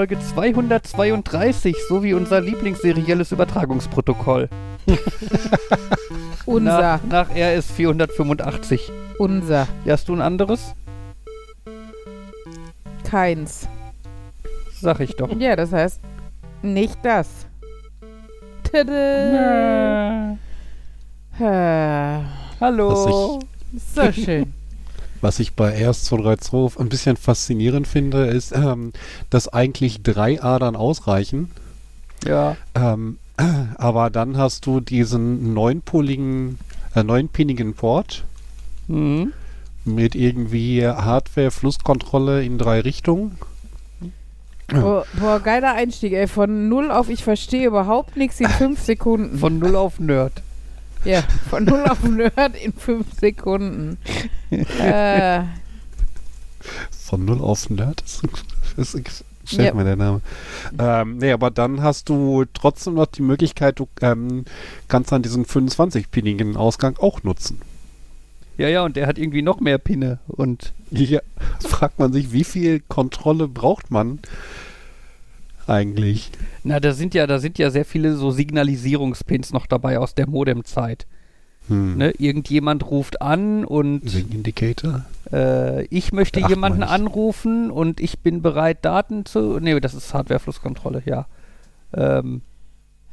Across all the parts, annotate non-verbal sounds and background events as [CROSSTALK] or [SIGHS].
Folge 232, sowie unser lieblingsserielles Übertragungsprotokoll. [LAUGHS] Unser. Nach, nach RS 485. Unser. Ja, hast du ein anderes? Keins. Sag ich doch. Ja, das heißt nicht das. Tada. Ah, Hallo. So schön. Was ich bei RS232 ein bisschen faszinierend finde, ist, ähm, dass eigentlich drei Adern ausreichen. Ja. Ähm, aber dann hast du diesen neunpoligen, äh, neunpinigen Port Mhm. mit irgendwie Hardware, Flusskontrolle in drei Richtungen. Boah, boah, geiler Einstieg, ey. Von null auf ich verstehe überhaupt nichts in fünf Sekunden. Von Null auf Nerd. Ja, [LAUGHS] von null auf Nerd in fünf Sekunden. [LAUGHS] äh, Von null auf Nerd. Das, das, das stellt Ja. mir der Name. Ähm, nee, aber dann hast du trotzdem noch die Möglichkeit, du ähm, kannst dann diesen 25-pinigen Ausgang auch nutzen. Ja, ja, und der hat irgendwie noch mehr Pinne. Und Hier fragt man sich, wie viel Kontrolle braucht man eigentlich? na, da sind ja, da sind ja sehr viele so Signalisierungspins noch dabei aus der Modemzeit. Hm. Ne? Irgendjemand ruft an und Ring Indicator? äh, ich möchte Ach, jemanden ich. anrufen und ich bin bereit, Daten zu. Nee, das ist Hardwareflusskontrolle, ja. Ähm,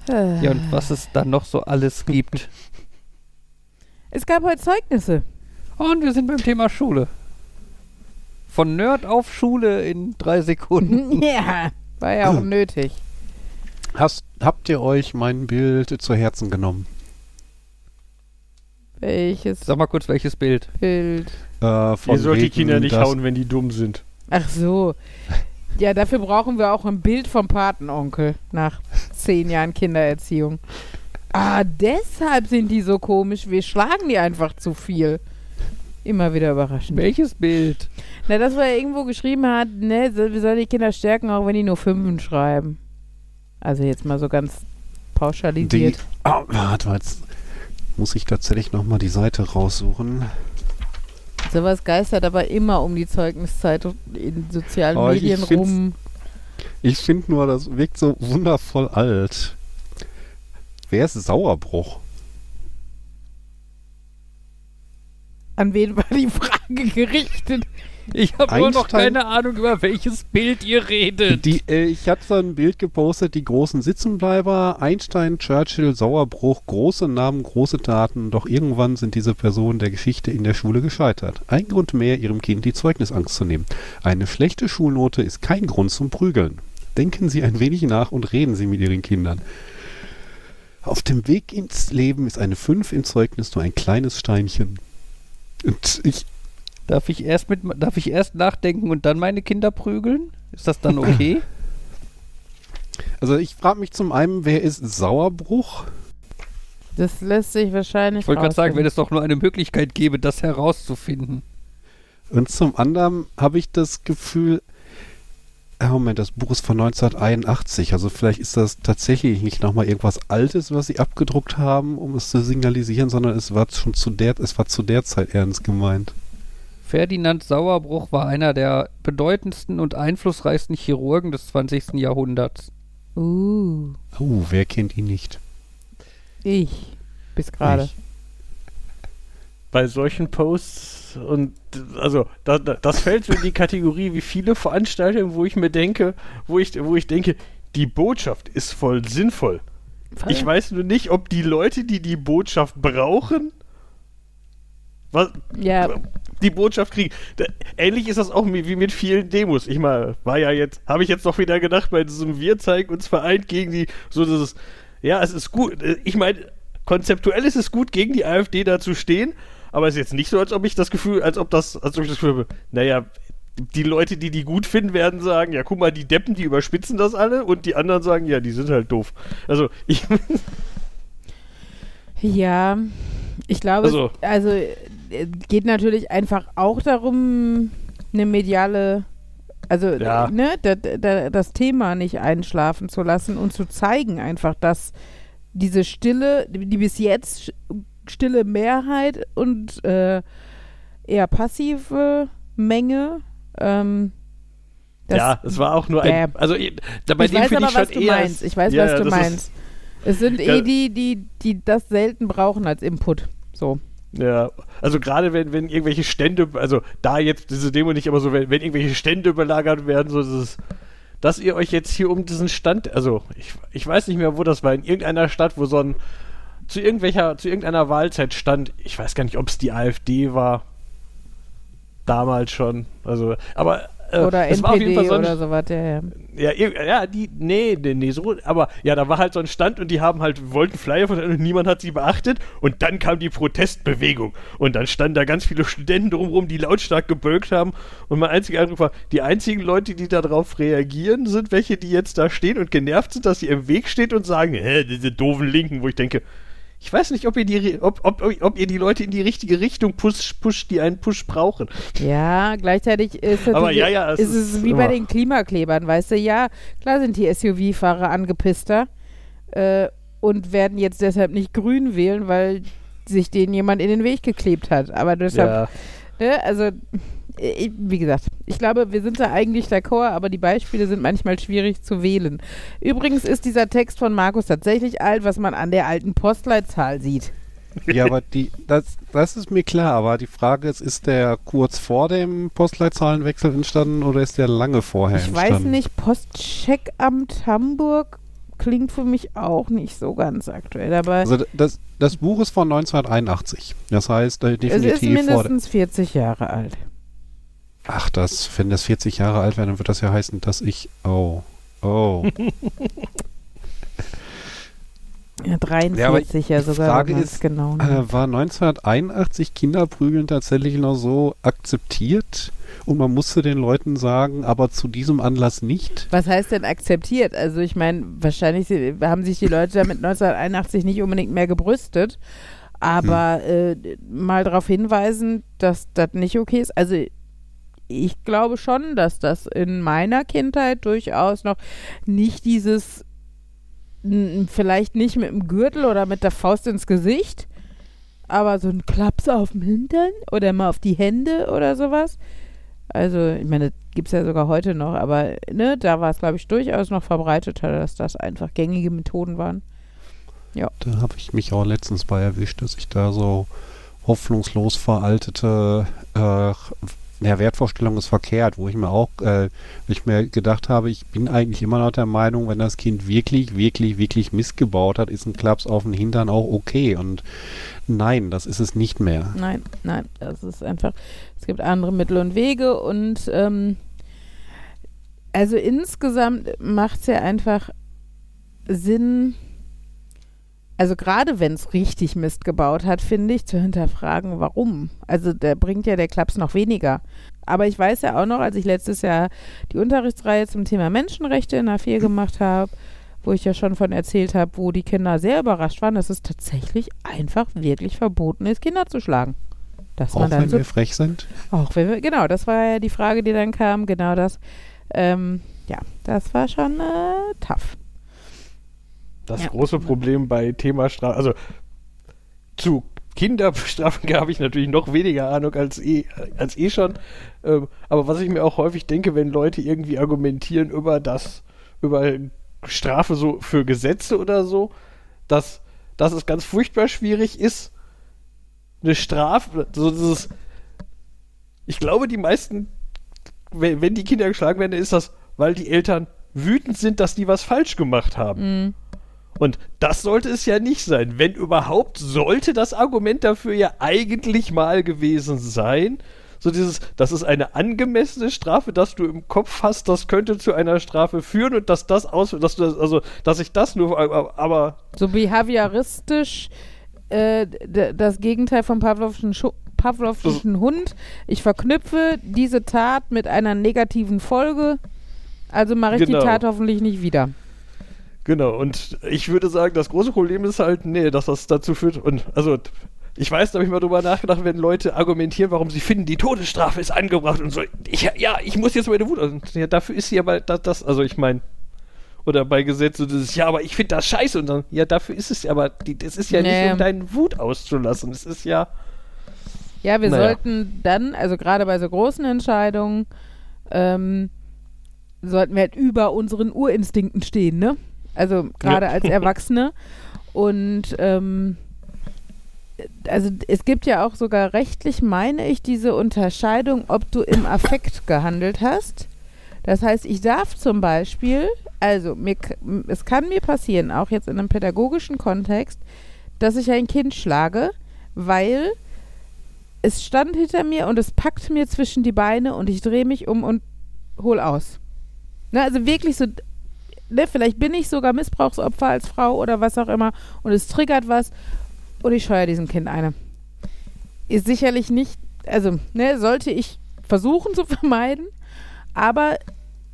äh. ja, und was es dann noch so alles gibt. [LAUGHS] Es gab heute Zeugnisse. Und wir sind beim Thema Schule. Von Nerd auf Schule in drei Sekunden. [LAUGHS] ja, war ja auch nötig. Hast, habt ihr euch mein Bild zu Herzen genommen? Welches Sag mal kurz, welches Bild? Bild? Äh, von Ihr sollt die Kinder nicht hauen, wenn die dumm sind. Ach so. Ja, dafür brauchen wir auch ein Bild vom Patenonkel nach zehn Jahren Kindererziehung. Ah, deshalb sind die so komisch. Wir schlagen die einfach zu viel. Immer wieder überraschend. Welches Bild? Na, das, was er irgendwo geschrieben hat, ne, wir sollen die Kinder stärken, auch wenn die nur Fünfen schreiben. Also jetzt mal so ganz Die, pauschalisiert. oh, warte mal, jetzt muss ich tatsächlich nochmal die Seite raussuchen. Sowas geistert aber immer um die Zeugniszeit in sozialen Oh, ich- ich Medien find's- rum. Ich finde nur, das wirkt so wundervoll alt. Wer ist Sauerbruch? An wen war die Frage gerichtet? Ich habe nur noch keine Ahnung, über welches Bild ihr redet. Die, äh, ich hatte so ein Bild gepostet, die großen Sitzenbleiber, Einstein, Churchill, Sauerbruch, große Namen, große Taten, doch irgendwann sind diese Personen der Geschichte in der Schule gescheitert. Ein Grund mehr, ihrem Kind die Zeugnisangst zu nehmen. Eine schlechte Schulnote ist kein Grund zum Prügeln. Denken Sie ein wenig nach und reden Sie mit Ihren Kindern. Auf dem Weg ins Leben ist eine 5 im Zeugnis nur ein kleines Steinchen. Ich, Darf ich erst mit, darf ich erst nachdenken und dann meine Kinder prügeln? Ist das dann okay? [LAUGHS] also ich frage mich zum einen, wer ist Sauerbruch? Das lässt sich wahrscheinlich. Ich wollte gerade sagen, wenn es doch nur eine Möglichkeit gäbe, das herauszufinden. Und zum anderen habe ich das Gefühl, Moment, das Buch ist von 1981, also vielleicht ist das tatsächlich nicht nochmal irgendwas Altes, was sie abgedruckt haben, um es zu signalisieren, sondern es war schon zu der, es war zu der Zeit ernst gemeint. Ferdinand Sauerbruch war einer der bedeutendsten und einflussreichsten Chirurgen des 20. Jahrhunderts. Uh, Oh, wer kennt ihn nicht? ich. Bis gerade. Bei solchen Posts und also da, da, das fällt so in die Kategorie wie viele Veranstaltungen, wo ich mir denke, wo ich, wo ich denke, die Botschaft ist voll sinnvoll. Ich weiß nur nicht, ob die Leute, die die Botschaft brauchen, was, Ja, die Botschaft kriegen. Ähnlich ist das auch wie mit vielen Demos. Ich mal, war ja jetzt, habe ich jetzt noch wieder gedacht, bei diesem Wir zeigen uns vereint gegen die, so dieses, ja, es ist gut. Ich meine, konzeptuell ist es gut, gegen die AfD da zu stehen, aber es ist jetzt nicht so, als ob ich das Gefühl, als ob das, als ob ich das Gefühl habe, naja, die Leute, die die gut finden, werden sagen, ja, guck mal, die Deppen, die überspitzen das alle und die anderen sagen, ja, die sind halt doof. Also, ich, [LAUGHS] ja. Ich glaube, Also- also, äh, geht natürlich einfach auch darum, eine mediale, also Ja. ne, da, da, das Thema nicht einschlafen zu lassen und zu zeigen einfach, dass diese stille, die bis jetzt stille Mehrheit und äh, eher passive Menge ähm, Das- ja, es war auch nur ein. Ja. Also, eh, da, bei ich dem weiß finde aber, ich schon was du eher. meinst. Ich weiß, ja, was du das ist- meinst. Es sind Ja. eh die, die, die das selten brauchen als Input. So. Ja, also gerade wenn, wenn irgendwelche Stände, also da jetzt diese Demo nicht, aber so, wenn, wenn irgendwelche Stände belagert werden, so dieses, dass ihr euch jetzt hier um diesen Stand, also ich, ich weiß nicht mehr, wo das war, in irgendeiner Stadt, wo so ein, zu irgendwelcher, zu irgendeiner Wahlzeit stand, ich weiß gar nicht, ob es die AfD war, damals schon, also, aber äh, Oder es war auf jeden Fall NPD so ein, oder sowas. Ja, ja. ja, ja, die, nee, nee, nee, so, aber ja, da war halt so ein Stand und die haben halt, wollten Flyer verteilen und niemand hat sie beachtet und dann kam die Protestbewegung und dann standen da ganz viele Studenten drumherum, die lautstark gebölkt haben und mein einziger Eindruck war, die einzigen Leute, die darauf reagieren, sind welche, die jetzt da stehen und genervt sind, dass sie im Weg steht und sagen, hä, diese doofen Linken, wo ich denke, ich weiß nicht, ob ihr die, ob, ob, ob ihr die Leute in die richtige Richtung push, push die einen Push brauchen. Ja, gleichzeitig ist, Aber natürlich- ja, ja, es ist es ist wie bei den Klimaklebern, weißt du, ja, klar sind die SUV-Fahrer angepisster äh, und werden jetzt deshalb nicht grün wählen, weil sich denen jemand in den Weg geklebt hat. Aber deshalb, Ja, ne, also, wie gesagt, ich glaube, wir sind da eigentlich d'accord, aber die Beispiele sind manchmal schwierig zu wählen. Übrigens ist dieser Text von Markus tatsächlich alt, was man an der alten Postleitzahl sieht. Ja, aber die, das, das ist mir klar, aber die Frage ist, ist der kurz vor dem Postleitzahlenwechsel entstanden oder ist der lange vorher Ich entstanden? weiß nicht, Postcheckamt Hamburg klingt für mich auch nicht so ganz aktuell, aber Also das, das Buch ist von 1981. Das heißt äh, es ist definitiv vor. der- mindestens 40 Jahre alt. Ach, das, wenn das 40 Jahre alt wäre, dann wird das ja heißen, dass ich. Oh. Oh. Ja, 43 Ja, ja, die sogar. Frage ist, genau. Äh, war 1981 Kinderprügeln tatsächlich noch so akzeptiert und man musste den Leuten sagen, aber zu diesem Anlass nicht? Was heißt denn akzeptiert? Also ich meine, wahrscheinlich haben sich die Leute damit 1981 nicht unbedingt mehr gebrüstet, aber äh, mal darauf hinweisen, dass das nicht okay ist. Also ich glaube schon, dass das in meiner Kindheit durchaus noch nicht dieses, vielleicht nicht mit dem Gürtel oder mit der Faust ins Gesicht, aber so ein Klaps auf dem Hintern oder mal auf die Hände oder sowas. Also, ich meine, das gibt es ja sogar heute noch, aber ne, da war es, glaube ich, durchaus noch verbreiteter, dass das einfach gängige Methoden waren. Da habe ich mich auch letztens bei erwischt, dass ich da so hoffnungslos veraltete äh, ja, Wertvorstellung ist verkehrt, wo ich mir auch, äh, ich mir gedacht habe, ich bin eigentlich immer noch der Meinung, wenn das Kind wirklich, wirklich, wirklich missgebaut hat, ist ein Klaps auf den Hintern auch okay. Und nein, das ist es nicht mehr. Nein, nein, das ist einfach, es gibt andere Mittel und Wege und ähm, also insgesamt macht es ja einfach Sinn, also gerade wenn es richtig Mist gebaut hat, finde ich, zu hinterfragen, warum. Also da bringt ja der Klaps noch weniger. Aber ich weiß ja auch noch, als ich letztes Jahr die Unterrichtsreihe zum Thema Menschenrechte in A4 gemacht habe, wo ich ja schon von erzählt habe, wo die Kinder sehr überrascht waren, dass es tatsächlich einfach wirklich verboten ist, Kinder zu schlagen. Dass Auch man dann wenn so wir frech sind. auch wenn wir, genau, das war ja die Frage, die dann kam, genau das. Ähm, ja, das war schon äh, tough. Das Ja. große Problem bei Thema Strafe, also zu Kinderstrafen [LAUGHS] habe ich natürlich noch weniger Ahnung als eh, als eh schon. Ähm, aber was ich mir auch häufig denke, wenn Leute irgendwie argumentieren über das, über Strafe so für Gesetze oder so, dass, dass es ganz furchtbar schwierig ist, eine Strafe, so dieses, ich glaube, die meisten, wenn, wenn die Kinder geschlagen werden, ist das, weil die Eltern wütend sind, dass die was falsch gemacht haben. Mhm. Und das sollte es ja nicht sein. Wenn überhaupt, sollte das Argument dafür ja eigentlich mal gewesen sein. So dieses, das ist eine angemessene Strafe, dass du im Kopf hast, das könnte zu einer Strafe führen und dass das aus, dass du das, also, dass ich das nur, aber, So behavioristisch äh, das Gegenteil vom Pavlovschen, Schu Pavlovschen Hund. Ich verknüpfe diese Tat mit einer negativen Folge, also mache ich Genau. die Tat hoffentlich nicht wieder. Genau, und ich würde sagen, das große Problem ist halt, nee, dass das dazu führt. Und also, ich weiß, da habe ich mal drüber nachgedacht, wenn Leute argumentieren, warum sie finden, die Todesstrafe ist angebracht und so. Ich, ja, ich muss jetzt meine Wut. Und, ja, dafür ist sie aber das, das also ich meine. Oder bei Gesetzen, das ist, ja, aber ich finde das scheiße. Und dann, ja, dafür ist es ja, aber die, das ist ja Nee. nicht, um deinen Wut auszulassen. Es ist ja. Ja, wir Naja. sollten dann, also gerade bei so großen Entscheidungen, ähm, sollten wir halt über unseren Urinstinkten stehen, ne? Also gerade Ja. als Erwachsene. Und ähm, also es gibt ja auch sogar rechtlich, meine ich, diese Unterscheidung, ob du im Affekt gehandelt hast. Das heißt, ich darf zum Beispiel, also mir, es kann mir passieren, auch jetzt in einem pädagogischen Kontext, dass ich ein Kind schlage, weil es stand hinter mir und es packt mir zwischen die Beine und ich drehe mich um und hol aus. Ne, also wirklich so, ne, vielleicht bin ich sogar Missbrauchsopfer als Frau oder was auch immer und es triggert was und ich scheuere diesem Kind eine. Ist sicherlich nicht, also ne, sollte ich versuchen zu [LAUGHS] vermeiden, aber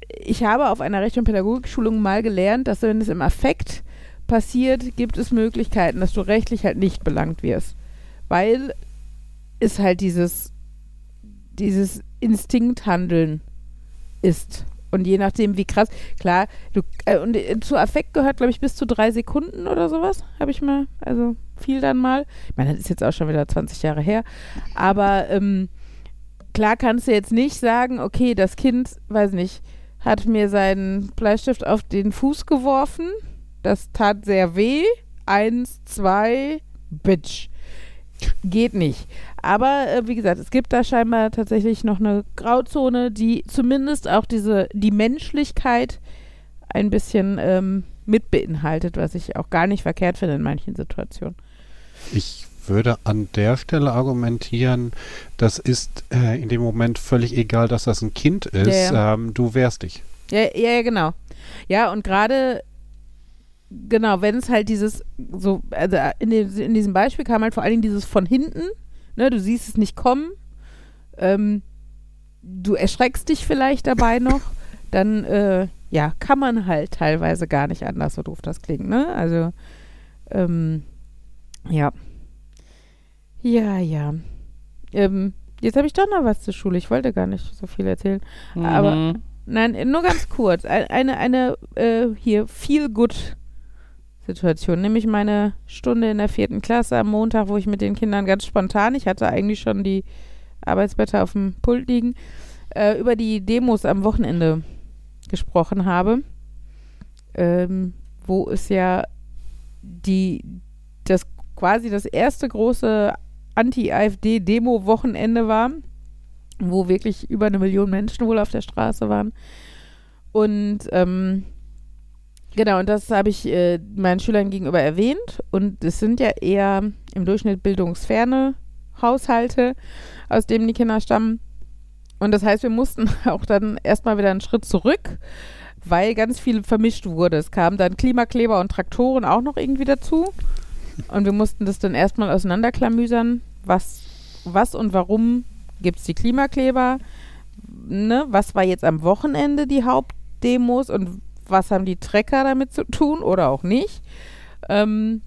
ich habe auf einer Recht- und Pädagogikschulung mal gelernt, dass wenn es im Affekt passiert, gibt es Möglichkeiten, dass du rechtlich halt nicht belangt wirst. Weil es halt dieses, dieses Instinkthandeln ist. Und je nachdem, wie krass, klar, du, äh, und äh, zu Affekt gehört, glaube ich, bis zu drei Sekunden oder sowas, habe ich mal, also viel dann mal. Ich meine, das ist jetzt auch schon wieder 20 Jahre her. Aber ähm, klar kannst du jetzt nicht sagen, okay, das Kind, weiß nicht, hat mir seinen Bleistift auf den Fuß geworfen. Das tat sehr weh. Eins, zwei, Bitch. Geht nicht. Aber äh, wie gesagt, es gibt da scheinbar tatsächlich noch eine Grauzone, die zumindest auch diese, die Menschlichkeit ein bisschen ähm, mit beinhaltet, was ich auch gar nicht verkehrt finde in manchen Situationen. Ich würde an der Stelle argumentieren, das ist äh, in dem Moment völlig egal, dass das ein Kind ist. Ja, Ähm, du wehrst dich. Ja, ja, ja, genau. Ja, und gerade, genau, wenn es halt dieses, so, also in, dem, in diesem Beispiel kam halt vor allen Dingen dieses von hinten, ne, du siehst es nicht kommen, ähm, du erschreckst dich vielleicht dabei [LAUGHS] noch, dann, äh, ja, kann man halt teilweise gar nicht anders, so doof das klingt, ne, also, ähm, ja. Ja, ja. Ähm, jetzt habe ich doch noch was zur Schule, ich wollte gar nicht so viel erzählen. Aber- Mhm. Nein, nur ganz kurz. Ein- Eine, eine äh, hier Feel-Good-Situation. Nämlich meine Stunde in der vierten Klasse am Montag, wo ich mit den Kindern ganz spontan, ich hatte eigentlich schon die Arbeitsblätter auf dem Pult liegen, äh, über die Demos am Wochenende gesprochen habe. Ähm, wo es ja die, das quasi das erste große Anti-AfD-Demo-Wochenende war wo wirklich über eine Million Menschen wohl auf der Straße waren. Und ähm, genau, und das habe ich äh, meinen Schülern gegenüber erwähnt. Und es sind ja eher im Durchschnitt bildungsferne Haushalte, aus denen die Kinder stammen. Und das heißt, wir mussten [LAUGHS] auch dann erstmal wieder einen Schritt zurück, weil ganz viel vermischt wurde. Es kamen dann Klimakleber und Traktoren auch noch irgendwie dazu. Und wir mussten das dann erstmal auseinanderklamüsern, was, was und warum gibt es die Klimakleber, ne? was war jetzt am Wochenende die Hauptdemos und was haben die Trecker damit zu tun oder auch nicht. Ähm,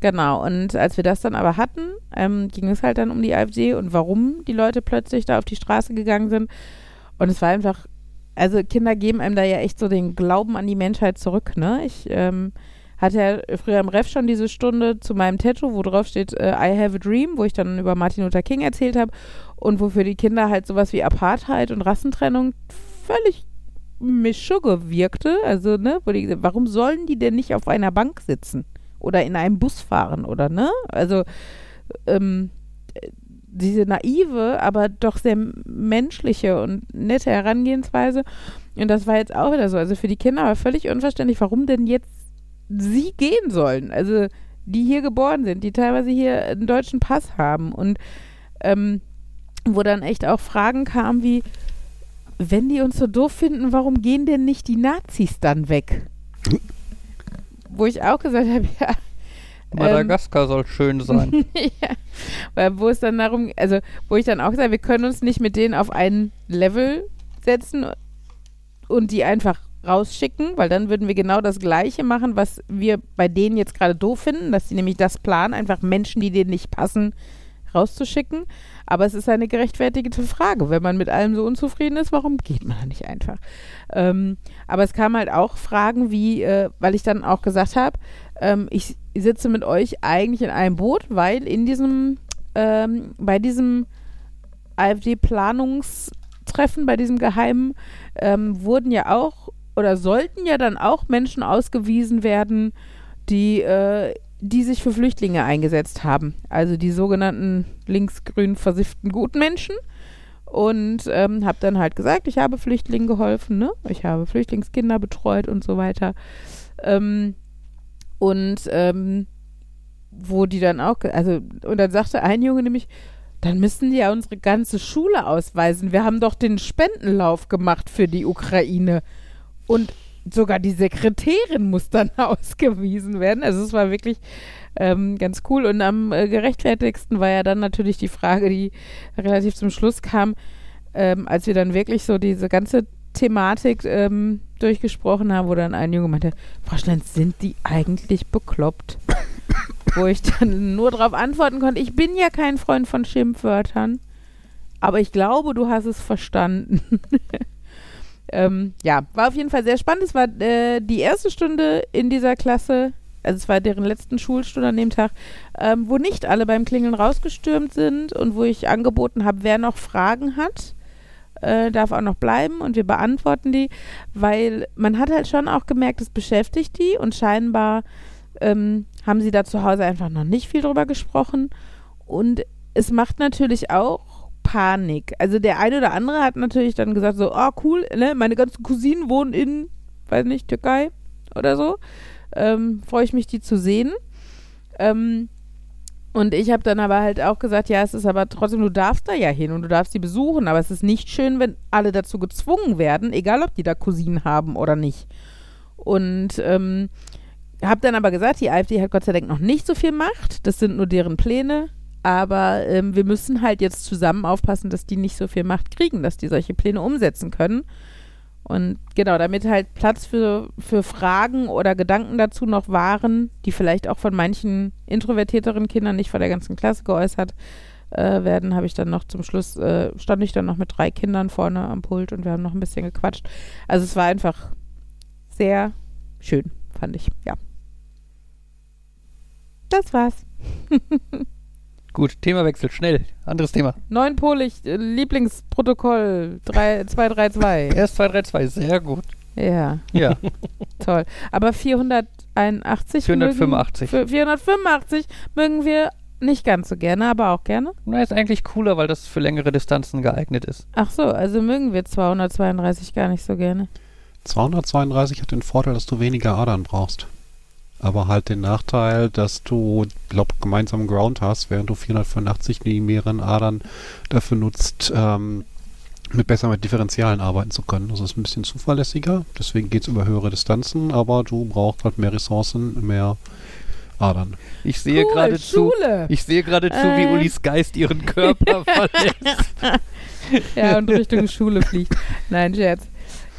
genau, und als wir das dann aber hatten, ähm, ging es halt dann um die AfD und warum die Leute plötzlich da auf die Straße gegangen sind. Und es war einfach, also Kinder geben einem da ja echt so den Glauben an die Menschheit zurück, ne? Ich ähm, hatte ja früher im Ref schon diese Stunde zu meinem Tattoo, wo drauf steht äh, I have a dream, wo ich dann über Martin Luther King erzählt habe und wo für die Kinder halt sowas wie Apartheid und Rassentrennung völlig Mischugge wirkte. Also, ne, die, gesagt, warum sollen die denn nicht auf einer Bank sitzen oder in einem Bus fahren oder ne? Also, ähm, diese naive, aber doch sehr menschliche und nette Herangehensweise. Und das war jetzt auch wieder so. Also für die Kinder war völlig unverständlich, warum denn jetzt sie gehen sollen. Also die hier geboren sind, die teilweise hier einen deutschen Pass haben und ähm, wo dann echt auch Fragen kamen wie, wenn die uns so doof finden, warum gehen denn nicht die Nazis dann weg? Wo ich auch gesagt habe, ja, Madagaskar soll schön sein. [LAUGHS] ja, weil wo es dann darum, also wo ich dann auch sage, wir können uns nicht mit denen auf ein Level setzen und die einfach rausschicken, weil dann würden wir genau das Gleiche machen, was wir bei denen jetzt gerade doof finden, dass sie nämlich das planen, einfach Menschen, die denen nicht passen, rauszuschicken. Aber es ist eine gerechtfertigte Frage. Wenn man mit allem so unzufrieden ist, warum geht man da nicht einfach? Ähm, aber es kamen halt auch Fragen wie, äh, weil ich dann auch gesagt habe, ähm, ich sitze mit euch eigentlich in einem Boot, weil in diesem, ähm, bei diesem Treffen, bei diesem Geheimen, ähm, wurden ja auch oder sollten ja dann auch Menschen ausgewiesen werden, die, äh, die sich für Flüchtlinge eingesetzt haben. Also die sogenannten linksgrün versifften Gutmenschen. Und ähm, habe dann halt gesagt, ich habe Flüchtlingen geholfen, ne? Ich habe Flüchtlingskinder betreut und so weiter. Ähm, und ähm, wo die dann auch, also, und dann sagte ein Junge nämlich, dann müssen die ja unsere ganze Schule ausweisen. Wir haben doch den Spendenlauf gemacht für die Ukraine. Und sogar die Sekretärin muss dann [LAUGHS] ausgewiesen werden. Also es war wirklich ähm, ganz cool. Und am äh, gerechtfertigsten war ja dann natürlich die Frage, die relativ zum Schluss kam, ähm, als wir dann wirklich so diese ganze Thematik ähm, durchgesprochen haben, wo dann ein Junge meinte, Frau Schlenz, sind die eigentlich bekloppt? [LAUGHS] wo ich dann nur darauf antworten konnte, ich bin ja kein Freund von Schimpfwörtern, aber ich glaube, du hast es verstanden. [LAUGHS] ähm, ja, war auf jeden Fall sehr spannend. Es war äh, die erste Stunde in dieser Klasse, also es war deren letzten Schulstunde an dem Tag, ähm, wo nicht alle beim Klingeln rausgestürmt sind und wo ich angeboten habe, wer noch Fragen hat, äh, darf auch noch bleiben und wir beantworten die, weil man hat halt schon auch gemerkt, es beschäftigt die und scheinbar ähm, haben sie da zu Hause einfach noch nicht viel drüber gesprochen und es macht natürlich auch Panik. Also der eine oder andere hat natürlich dann gesagt so, ah cool, ne, meine ganzen Cousinen wohnen in, weiß nicht, Türkei oder so. Ähm, Freue ich mich, die zu sehen. Ähm, und ich habe dann aber halt auch gesagt, ja, es ist aber trotzdem, du darfst da ja hin und du darfst sie besuchen, aber es ist nicht schön, wenn alle dazu gezwungen werden, egal ob die da Cousinen haben oder nicht. Und ähm, habe dann aber gesagt, die AfD hat Gott sei Dank noch nicht so viel Macht, das sind nur deren Pläne, aber ähm, wir müssen halt jetzt zusammen aufpassen, dass die nicht so viel Macht kriegen, dass die solche Pläne umsetzen können. Und genau, damit halt Platz für, für Fragen oder Gedanken dazu noch waren, die vielleicht auch von manchen introvertierteren Kindern nicht von der ganzen Klasse geäußert äh, werden, habe ich dann noch zum Schluss, äh, stand ich dann noch mit drei Kindern vorne am Pult und wir haben noch ein bisschen gequatscht. Also es war einfach sehr schön, fand ich, ja. Das war's. [LAUGHS] Gut, Themawechsel, schnell. Anderes Thema. Neunpolig, äh, Lieblingsprotokoll 3, 232. Erst 232, sehr gut. ja, Ja, [LAUGHS] toll. Aber 481 485. Mögen, für 485 mögen wir nicht ganz so gerne, aber auch gerne. Na, ist eigentlich cooler, weil das für längere Distanzen geeignet ist. Ach so, also mögen wir 232 gar nicht so gerne. 232 hat den Vorteil, dass du weniger Adern brauchst. Aber halt den Nachteil, dass du, glaub, gemeinsamen Ground hast, während du 485 die mehreren Adern dafür nutzt, ähm, mit besser mit Differentialen arbeiten zu können. Das ist ein bisschen zuverlässiger, deswegen geht es über höhere Distanzen, aber du brauchst halt mehr Ressourcen, mehr Adern. Ich sehe Cool, geradezu, Schule. ich sehe geradezu, wie Äh. Ulis Geist ihren Körper [LAUGHS] verlässt. Ja, und Richtung Schule fliegt. Nein, Scherz.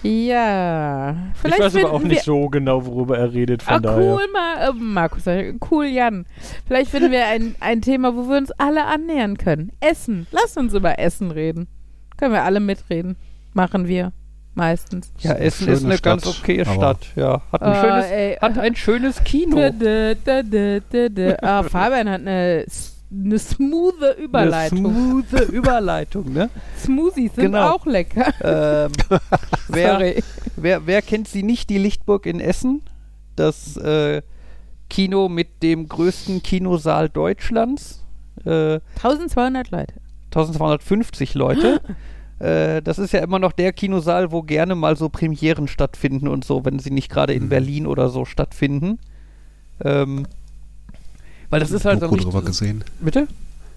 Ja, vielleicht ich weiß aber auch finden nicht wir so genau, worüber er redet, von Ah, daher. cool, Ma äh, Markus, ich, cool, Jan. Vielleicht finden wir ein, ein Thema, wo wir uns alle annähern können. Essen. Lass uns über Essen reden. Können wir alle mitreden. Machen wir. Meistens. Ja, Essen ist eine ganz Stadt, okaye aber- Stadt. Ja, hat ein, Ah, schönes, ey, hat ein schönes Kino. [LAUGHS] Ah, Fabian hat eine, eine smooth Überleitung. Eine smoothe Überleitung, ne? Smoothies sind Genau. auch lecker. ähm, [LAUGHS] wer, Sorry. wer, wer kennt sie nicht, die Lichtburg in Essen? Das äh, Kino mit dem größten Kinosaal Deutschlands. Äh, 1200 Leute. 1250 Leute. [LAUGHS] äh, das ist ja immer noch der Kinosaal, wo gerne mal so Premieren stattfinden und so, wenn sie nicht gerade in Mhm. Berlin oder so stattfinden. Ähm, weil das ist halt so ein Doku drüber richtig- gesehen. Bitte?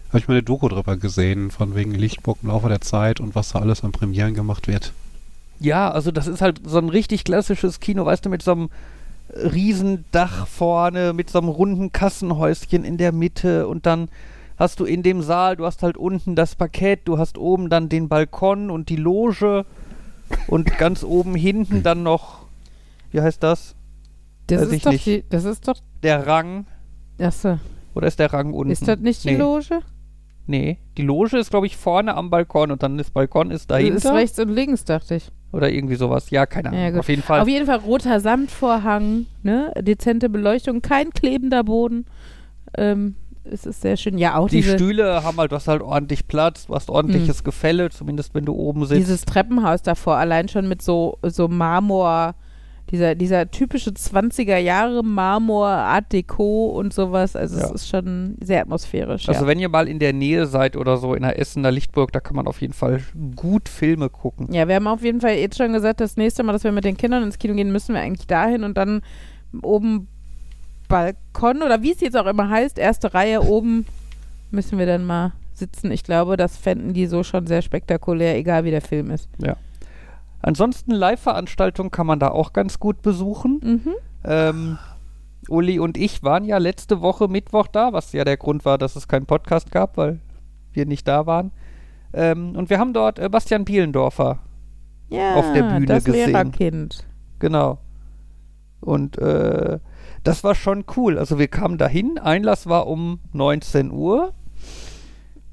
Habe ich mal eine Doku drüber gesehen, von wegen Lichtburg im Laufe der Zeit und was da alles an Premieren gemacht wird. Ja, also das ist halt so ein richtig klassisches Kino, weißt du, mit so einem Riesendach vorne, mit so einem runden Kassenhäuschen in der Mitte und dann hast du in dem Saal, du hast halt unten das Parkett, du hast oben dann den Balkon und die Loge und ganz oben hinten dann noch, wie heißt das? Das Weiß ist, doch nicht. die, das ist doch. Der Rang. Achso. Oder ist der Rang unten? Ist das nicht die nee. Loge? Nee, die Loge ist, glaube ich, vorne am Balkon und dann das Balkon ist dahinter. Ist rechts und links, dachte ich. Oder irgendwie sowas. Ja, keine Ahnung. Ja. Auf jeden Fall. Auf jeden Fall roter Samtvorhang, ne? Dezente Beleuchtung, kein klebender Boden. Ähm, es ist sehr schön. Ja, auch Die Stühle haben halt, du hast halt ordentlich Platz, du hast ordentliches Gefälle, zumindest wenn du oben sitzt. dieses Treppenhaus davor, allein schon mit so, so Marmor, dieser, dieser typische 20er Jahre Marmor, Art Deco und sowas. Also Ja. es ist schon sehr atmosphärisch. also ja. wenn ihr mal in der Nähe seid oder so in der Essener Lichtburg, da kann man auf jeden Fall gut Filme gucken. ja, wir haben auf jeden Fall jetzt schon gesagt, das nächste Mal, dass wir mit den Kindern ins Kino gehen, müssen wir eigentlich dahin und dann oben Balkon oder wie es jetzt auch immer heißt, erste Reihe oben müssen wir dann mal sitzen. Ich glaube, das fänden die so schon sehr spektakulär, egal wie der Film ist. Ansonsten Live-Veranstaltungen kann man da auch ganz gut besuchen. Mhm. Ähm, Uli und ich waren ja letzte Woche Mittwoch da, was ja der Grund war, dass es keinen Podcast gab, weil wir nicht da waren. Ähm, und wir haben dort äh, Bastian Bielendorfer, Ja, Auf der Bühne das gesehen. Lehrerkind. genau. Und äh, das war schon cool. Also wir kamen dahin, Einlass war um 19 Uhr.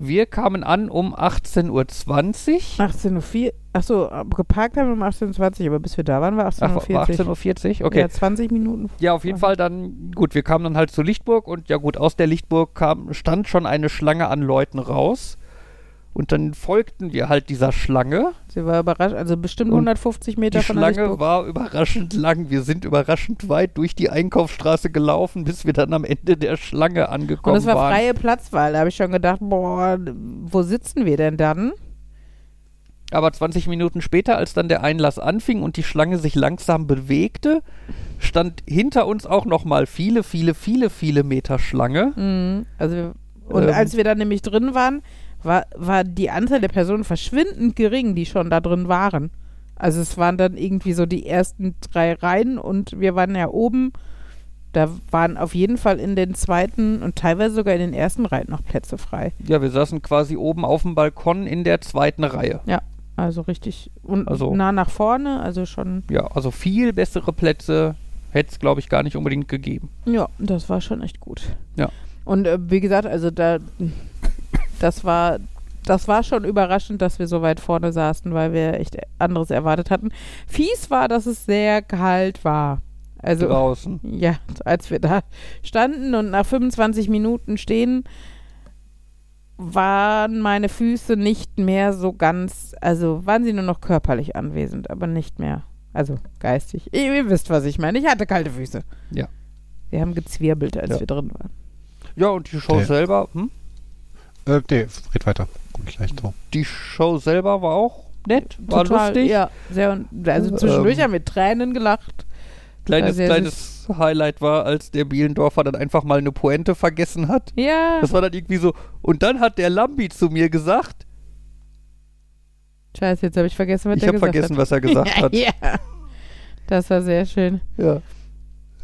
Wir kamen an um 18.20 Uhr. 18.04 Uhr. Achso, geparkt haben wir um 18.20 Uhr, aber bis wir da waren, war Ach, war 18.40 18.40 Uhr? Okay. Ja, 20 Minuten. Ja, auf jeden Fall dann, gut, wir kamen dann halt zur Lichtburg und ja gut, aus der Lichtburg kam, stand schon eine Schlange an Leuten raus. Und dann folgten wir halt dieser Schlange. Sie war überrascht, also bestimmt Und 150 Meter Die von der Schlange war überraschend lang. Wir sind überraschend weit durch die Einkaufsstraße gelaufen, bis wir dann am Ende der Schlange Und angekommen es war waren. freie Platzwahl. Da habe ich schon gedacht, boah, wo sitzen wir denn dann? Aber 20 Minuten später, als dann der Einlass anfing und die Schlange sich langsam bewegte, stand hinter uns auch noch mal viele, viele, viele, viele Meter Schlange. Mhm. Also und Ähm. als wir dann nämlich drin waren, war, war die Anzahl der Personen verschwindend gering, die schon da drin waren. Also es waren dann irgendwie so die ersten drei Reihen und wir waren ja oben. Da waren auf jeden Fall in den zweiten und teilweise sogar in den ersten Reihen noch Plätze frei. Ja, wir saßen quasi oben auf dem Balkon in der zweiten Reihe. Also richtig und Also- nah nach vorne, also schon, Ja, also viel bessere Plätze hätte es, glaube ich, gar nicht unbedingt gegeben. ja, das war schon echt gut. Ja. Und äh, wie gesagt, also da, das war, das war schon überraschend, dass wir so weit vorne saßen, weil wir echt anderes erwartet hatten. Fies war, dass es sehr kalt war. Also draußen. [LAUGHS] ja, als wir da standen und nach 25 Minuten stehen, waren meine Füße nicht mehr so ganz, also waren sie nur noch körperlich anwesend, aber nicht mehr, also geistig. Ihr, ihr wisst, was ich meine. Ich hatte kalte Füße. Ja. Wir haben gezwirbelt, als Ja. wir drin waren. Ja, und die Show Okay. selber, hm? Äh, nee, red weiter. Komm gleich drauf. Die Show selber war auch nett, war Total, lustig. Ja, sehr, also zwischendurch Ähm, haben wir Tränen gelacht. Kleines, kleines Highlight war, als der Bielendorfer dann einfach mal eine Pointe vergessen hat. Ja, Das war dann irgendwie so. Und dann hat der Lambi zu mir gesagt, scheiße, jetzt habe ich vergessen, was ich der habe gesagt vergessen, hat. was er gesagt [LAUGHS] hat. ja, das war sehr schön. Ja.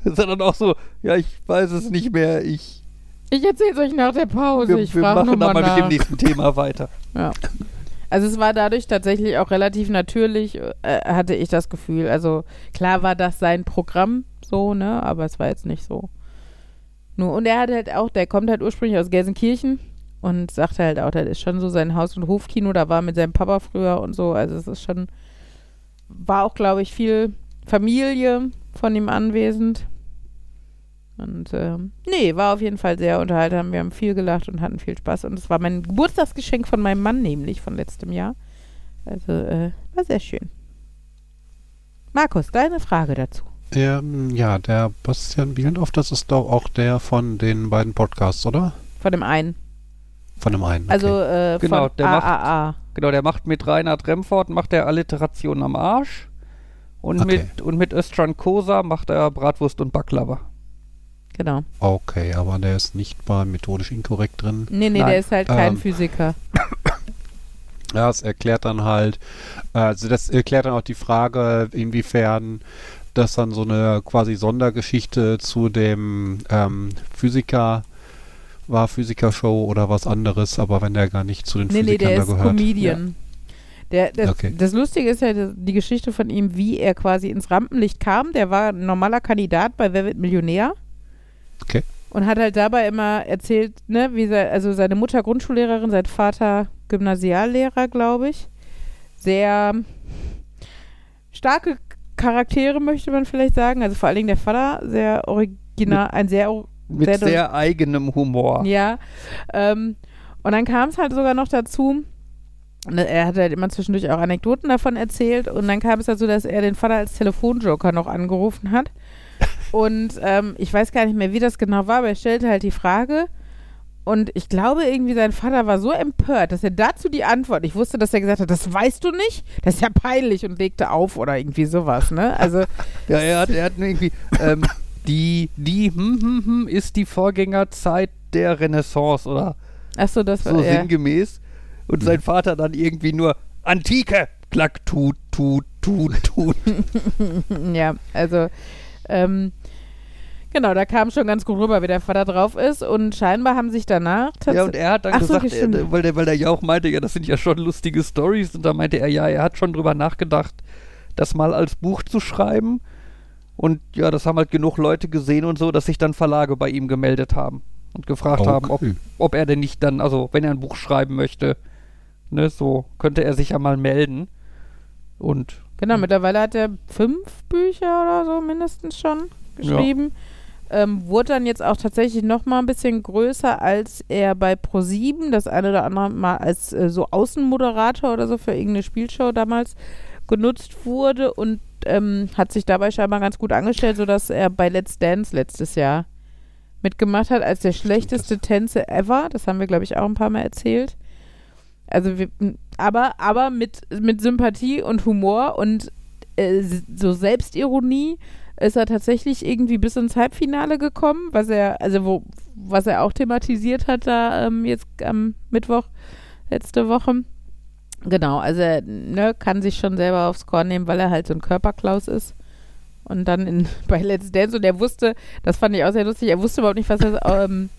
Das ist dann auch so, ja, ich weiß es nicht mehr, ich, Ich erzähle es euch nach der Pause. wir, ich wir machen nochmal mal mit dem nächsten Thema weiter. Ja. Also es war dadurch tatsächlich auch relativ natürlich, äh, hatte ich das Gefühl. Also klar war das sein Programm so, ne, aber es war jetzt nicht so. Nur, und er hat halt auch, der kommt halt ursprünglich aus Gelsenkirchen und sagte halt auch, das ist schon so sein Haus- und Hofkino, da war mit seinem Papa früher und so. Also es ist schon, war auch, glaube ich, viel Familie von ihm anwesend. Und ähm, nee, war auf jeden Fall sehr unterhaltsam. Wir haben viel gelacht und hatten viel Spaß. Und es war mein Geburtstagsgeschenk von meinem Mann, nämlich von letztem Jahr. Also äh, war sehr schön. Markus, deine Frage dazu. Ähm, ja, der Bastian Bielendorf, das ist doch auch der von den beiden Podcasts, oder? Von dem einen. Von dem einen. Okay. Also äh, Genau, von der macht- AAA. Genau, der macht mit Reinhard Remford, macht er Alliteration am Arsch. Und, Okay. mit, und mit Özcan Kosa macht er Bratwurst und Baklava. Genau. okay, aber der ist nicht bei methodisch inkorrekt drin. Nee, nee, Nein. der ist halt kein Ähm, Physiker. [COUGHS] Ja, es erklärt dann halt, also das erklärt dann auch die Frage, inwiefern das dann so eine quasi Sondergeschichte zu dem ähm, Physiker war, Physiker-Show oder was anderes, aber wenn der gar nicht zu den Nee, nee, Physikern der da ist gehört. Comedian. Der, das, Okay. das Lustige ist ja die- die Geschichte von ihm, wie er quasi ins Rampenlicht kam. Der war ein normaler Kandidat bei Wer wird Millionär. Okay. Und hat halt dabei immer erzählt, ne, wie sei, also seine Mutter Grundschullehrerin, sein Vater Gymnasiallehrer, glaube ich. Sehr starke Charaktere, möchte man vielleicht sagen. Also vor allen Dingen der Vater, sehr original, ein sehr Mit Sehr sehr, eigenem Humor. Ja. Ähm, und dann kam es halt sogar noch dazu, ne, er hat halt immer zwischendurch auch Anekdoten davon erzählt und dann kam es dazu, dass er den Vater als Telefonjoker noch angerufen hat. Und ähm, ich weiß gar nicht mehr, wie das genau war, aber er stellte halt die Frage und ich glaube irgendwie, sein Vater war so empört, dass er dazu die Antwort, ich wusste, dass er gesagt hat, das weißt du nicht, das ist ja peinlich und legte auf oder irgendwie sowas, ne? Also, [LAUGHS] Ja, er hat, er hat irgendwie, ähm, die, die, hm, hm, hm, ist die Vorgängerzeit der Renaissance oder achso, das war so ja. sinngemäß. Und sein Vater dann irgendwie nur Antike, klack, tut, tut, tut, tut. [LAUGHS] Ja, also ähm, genau, da kam schon ganz gut rüber, wie der Vater drauf ist und scheinbar haben sich danach ja, und er hat dann Ach so, gesagt, stimmt. er, weil, der, weil der ja auch meinte, ja, das sind ja schon lustige Stories. Und da meinte er, ja, er hat schon drüber nachgedacht, das mal als Buch zu schreiben. Und ja, das haben halt genug Leute gesehen und so, dass sich dann Verlage bei ihm gemeldet haben und gefragt Okay. haben, ob, ob er denn nicht dann, also wenn er ein Buch schreiben möchte, ne, so könnte er sich ja mal melden. Und Genau, mittlerweile hat er fünf Bücher oder so mindestens schon geschrieben. Ähm, wurde dann jetzt auch tatsächlich noch mal ein bisschen größer, als er bei Pro7 das eine oder andere Mal als äh, so Außenmoderator oder so für irgendeine Spielshow damals genutzt wurde und ähm, hat sich dabei scheinbar ganz gut angestellt, sodass er bei Let's Dance letztes Jahr mitgemacht hat als der schlechteste Tänze ever. Das haben wir, glaube ich, auch ein paar Mal erzählt. Also, wir, aber, aber mit, mit Sympathie und Humor und äh, so Selbstironie ist er tatsächlich irgendwie bis ins Halbfinale gekommen, was er, also wo, was er auch thematisiert hat da ähm, jetzt am Mittwoch letzte Woche. Genau, also er ne, kann sich schon selber aufs Korn nehmen, weil er halt so ein Körperklaus ist. Und dann in, [LAUGHS] bei Let's Dance und er wusste, das fand ich auch sehr lustig, er wusste überhaupt nicht, was er, ähm,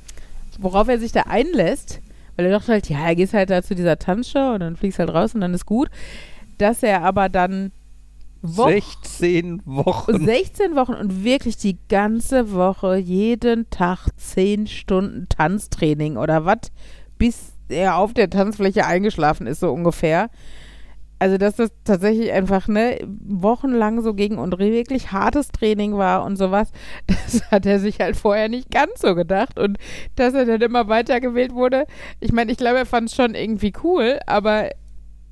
worauf er sich da einlässt. Weil er dachte halt, ja, er geht halt da zu dieser Tanzshow und dann fliegst halt raus und dann ist gut. Dass er aber dann Wochen 16 Wochen. 16 Wochen und wirklich die ganze Woche, jeden Tag 10 Stunden Tanztraining oder was, bis er auf der Tanzfläche eingeschlafen ist, so ungefähr. Also, dass das tatsächlich einfach, ne, wochenlang so gegen und wirklich hartes Training war und sowas, [LAUGHS] das hat er sich halt vorher nicht ganz so gedacht. Und dass er dann immer weitergewählt wurde, ich meine, ich glaube, er fand es schon irgendwie cool, aber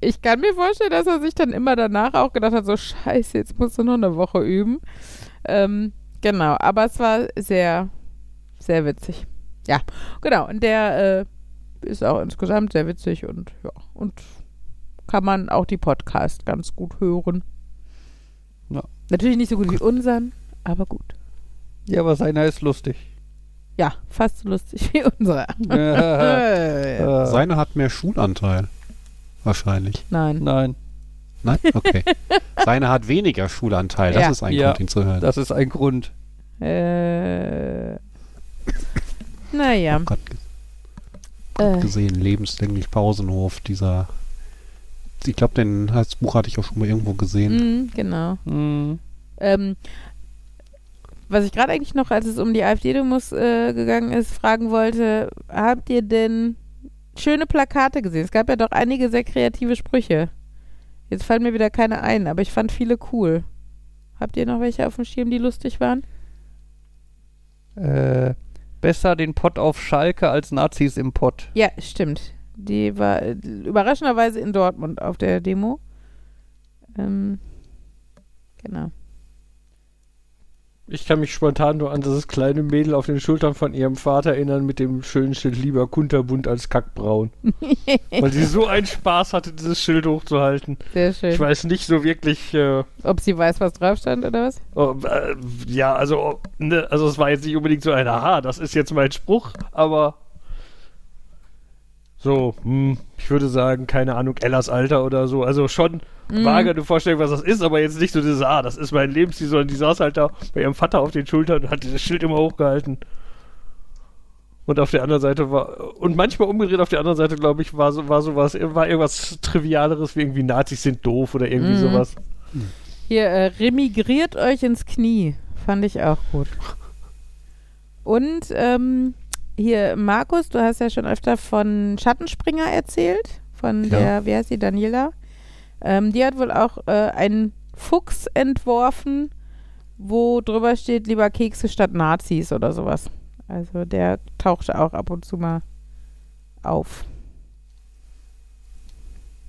ich kann mir vorstellen, dass er sich dann immer danach auch gedacht hat, so scheiße, jetzt musst du noch eine Woche üben. Ähm, genau, aber es war sehr, sehr witzig. Ja, genau. Und der äh, ist auch insgesamt sehr witzig und ja, und kann man auch die Podcast ganz gut hören. Ja. Natürlich nicht so gut wie unseren, aber gut. Ja, aber seiner ist lustig. Ja, fast so lustig wie unser. [LAUGHS] Äh, Seine hat mehr Schulanteil. Wahrscheinlich. Nein. Nein, Nein? Okay. Seine hat weniger Schulanteil. Das Ja. ist ein Ja. Grund, ihn zu hören. das ist ein Grund. Äh, naja. Gott Äh, gesehen, lebenslänglich Pausenhof, dieser. Ich glaube, den das Buch hatte ich auch schon mal irgendwo gesehen. mh, genau. Hm. Ähm, was ich gerade eigentlich noch, als es um die AfD-Demos äh, gegangen ist, fragen wollte, habt ihr denn schöne Plakate gesehen? Es gab ja doch einige sehr kreative Sprüche. Jetzt fallen mir wieder keine ein, aber ich fand viele cool. Habt ihr noch welche auf dem Schirm, die lustig waren? Äh, besser den Pott auf Schalke als Nazis im Pott. Ja, stimmt. Die war äh, überraschenderweise in Dortmund auf der Demo. Ähm, genau. Ich kann mich spontan nur an dieses kleine Mädel auf den Schultern von ihrem Vater erinnern mit dem schönen Schild lieber kunterbunt als kackbraun. [LAUGHS] Weil sie so einen Spaß hatte, dieses Schild hochzuhalten. Sehr schön. Ich weiß nicht so wirklich, äh, Ob sie weiß, was drauf stand oder was? oh, äh, ja, also, ne, also es war jetzt nicht unbedingt so ein, aha, das ist jetzt mein Spruch, aber so, hm, ich würde sagen, keine Ahnung, Ellas Alter oder so. Also schon Mhm. vage eine Vorstellung, was das ist, aber jetzt nicht so dieses, ah, das ist mein Lebensstil, sondern die saß halt da bei ihrem Vater auf den Schultern und hat dieses Schild immer hochgehalten. Und auf der anderen Seite war, und manchmal umgedreht auf der anderen Seite, glaube ich, war so, war sowas, war irgendwas Trivialeres wie irgendwie Nazis sind doof oder irgendwie Mhm. sowas. Hier, äh, remigriert euch ins Knie. Fand ich auch gut. Und ähm, hier, Markus, du hast ja schon öfter von Schattenspringer erzählt. Von Ja. der, wie heißt die, Daniela? Ähm, die hat wohl auch äh, einen Fuchs entworfen, wo drüber steht, lieber Kekse statt Nazis oder sowas. Also der tauchte auch ab und zu mal auf.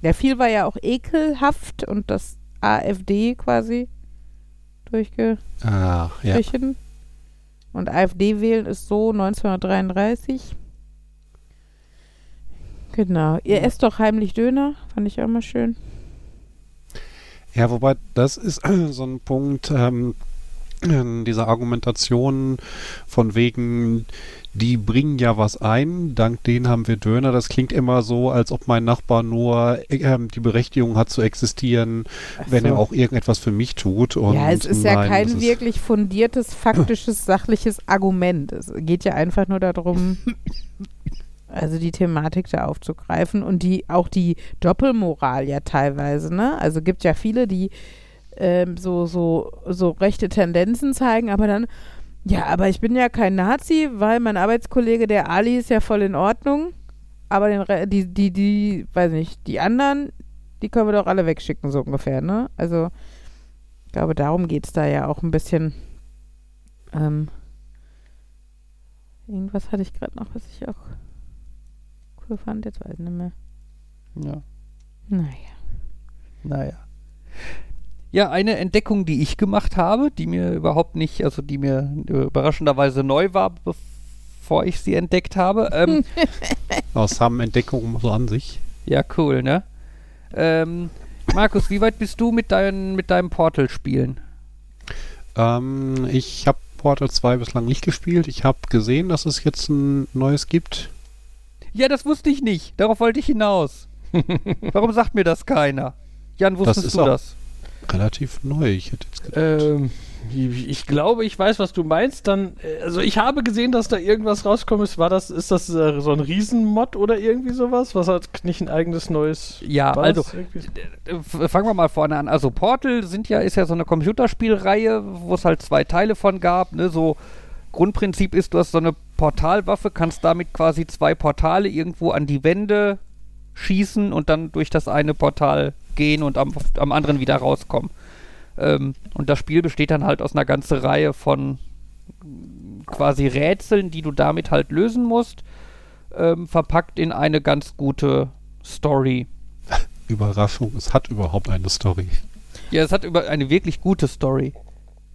Der viel war ja auch ekelhaft und das AfD quasi durchgestrichen. Ach, ja. Und AfD wählen ist so 1933. Genau. Ihr esst doch heimlich Döner. Fand ich auch mal schön. Ja, wobei das ist [CLEARS THROAT] so ein Punkt ähm, dieser Argumentation von wegen, die bringen ja was ein, dank denen haben wir Döner. Das klingt immer so, als ob mein Nachbar nur äh, die Berechtigung hat zu existieren, Ach wenn so. er auch irgendetwas für mich tut. Und ja, es ist ja nein, das kein wirklich fundiertes, faktisches, sachliches Argument. Es geht ja einfach nur darum, [LAUGHS] also die Thematik da aufzugreifen und die auch die Doppelmoral ja teilweise, ne? Also gibt ja viele, die ähm, so, so, so rechte Tendenzen zeigen, aber dann, ja, aber ich bin ja kein Nazi, weil mein Arbeitskollege, der Ali, ist ja voll in Ordnung. Aber den, die, die, die, weiß nicht, die anderen, die können wir doch alle wegschicken, so ungefähr, ne? Also, ich glaube, darum geht es da ja auch ein bisschen. Ähm, irgendwas hatte ich gerade noch, was ich auch cool fand. Jetzt weiß ich nicht mehr. Ja. Naja. Naja. Ja, eine Entdeckung, die ich gemacht habe, die mir überhaupt nicht, also die mir überraschenderweise neu war, bevor ich sie entdeckt habe. Ähm, [LAUGHS] Das haben Entdeckungen so an sich. ja, cool, ne? Ähm, Markus, wie weit bist du mit, dein, mit deinem Portal-Spielen? Ähm, ich habe Portal 2 bislang nicht gespielt. Ich habe gesehen, dass es jetzt ein neues gibt. Ja, das wusste ich nicht. Darauf wollte ich hinaus. [LAUGHS] Warum sagt mir das keiner? Jan, wusstest ist du das? Relativ neu. Ich hätte jetzt gedacht. Ähm, ich glaube, ich weiß, was du meinst. Dann, äh, also ich habe gesehen, dass da irgendwas rauskommt. Ist, war das, ist das äh, so ein Riesenmod oder irgendwie sowas? Was hat nicht ein eigenes neues? Ja, war also irgendwie- äh, fangen wir mal vorne an. Also Portal sind ja, ist ja so eine Computerspielreihe, wo es halt zwei Teile von gab. Ne? So Grundprinzip ist, du hast so eine Portalwaffe, kannst damit quasi zwei Portale irgendwo an die Wände schießen und dann durch das eine Portal gehen und am, am anderen wieder rauskommen. Ähm, und das Spiel besteht dann halt aus einer ganzen Reihe von quasi Rätseln, die du damit halt lösen musst, ähm, verpackt in eine ganz gute Story. [LAUGHS] Überraschung, es hat überhaupt eine Story. Ja, es hat über eine wirklich gute Story.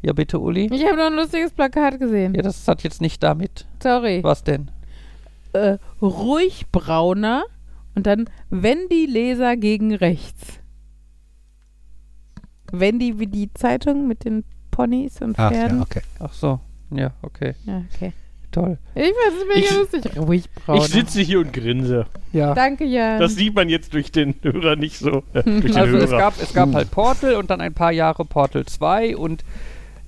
Ja, bitte, Uli? Ich habe noch ein lustiges Plakat gesehen. Ja, das hat jetzt nicht damit. Sorry. Was denn? Äh, ruhig brauner und dann, wenn die Leser gegen rechts. Wenn die wie die Zeitung mit den Ponys und Ach Pferden. ja, okay. Ach so. Ja, okay. Ja, okay. Toll. Ich weiß, es mega Ich- lustig. Ruhig. Ich sitze hier und grinse. Ja. Danke, Jan. Das sieht man jetzt durch den Hörer nicht so. Äh, [LAUGHS] durch den Also es Hörer. gab, es gab halt Portal und dann ein paar Jahre Portal 2 und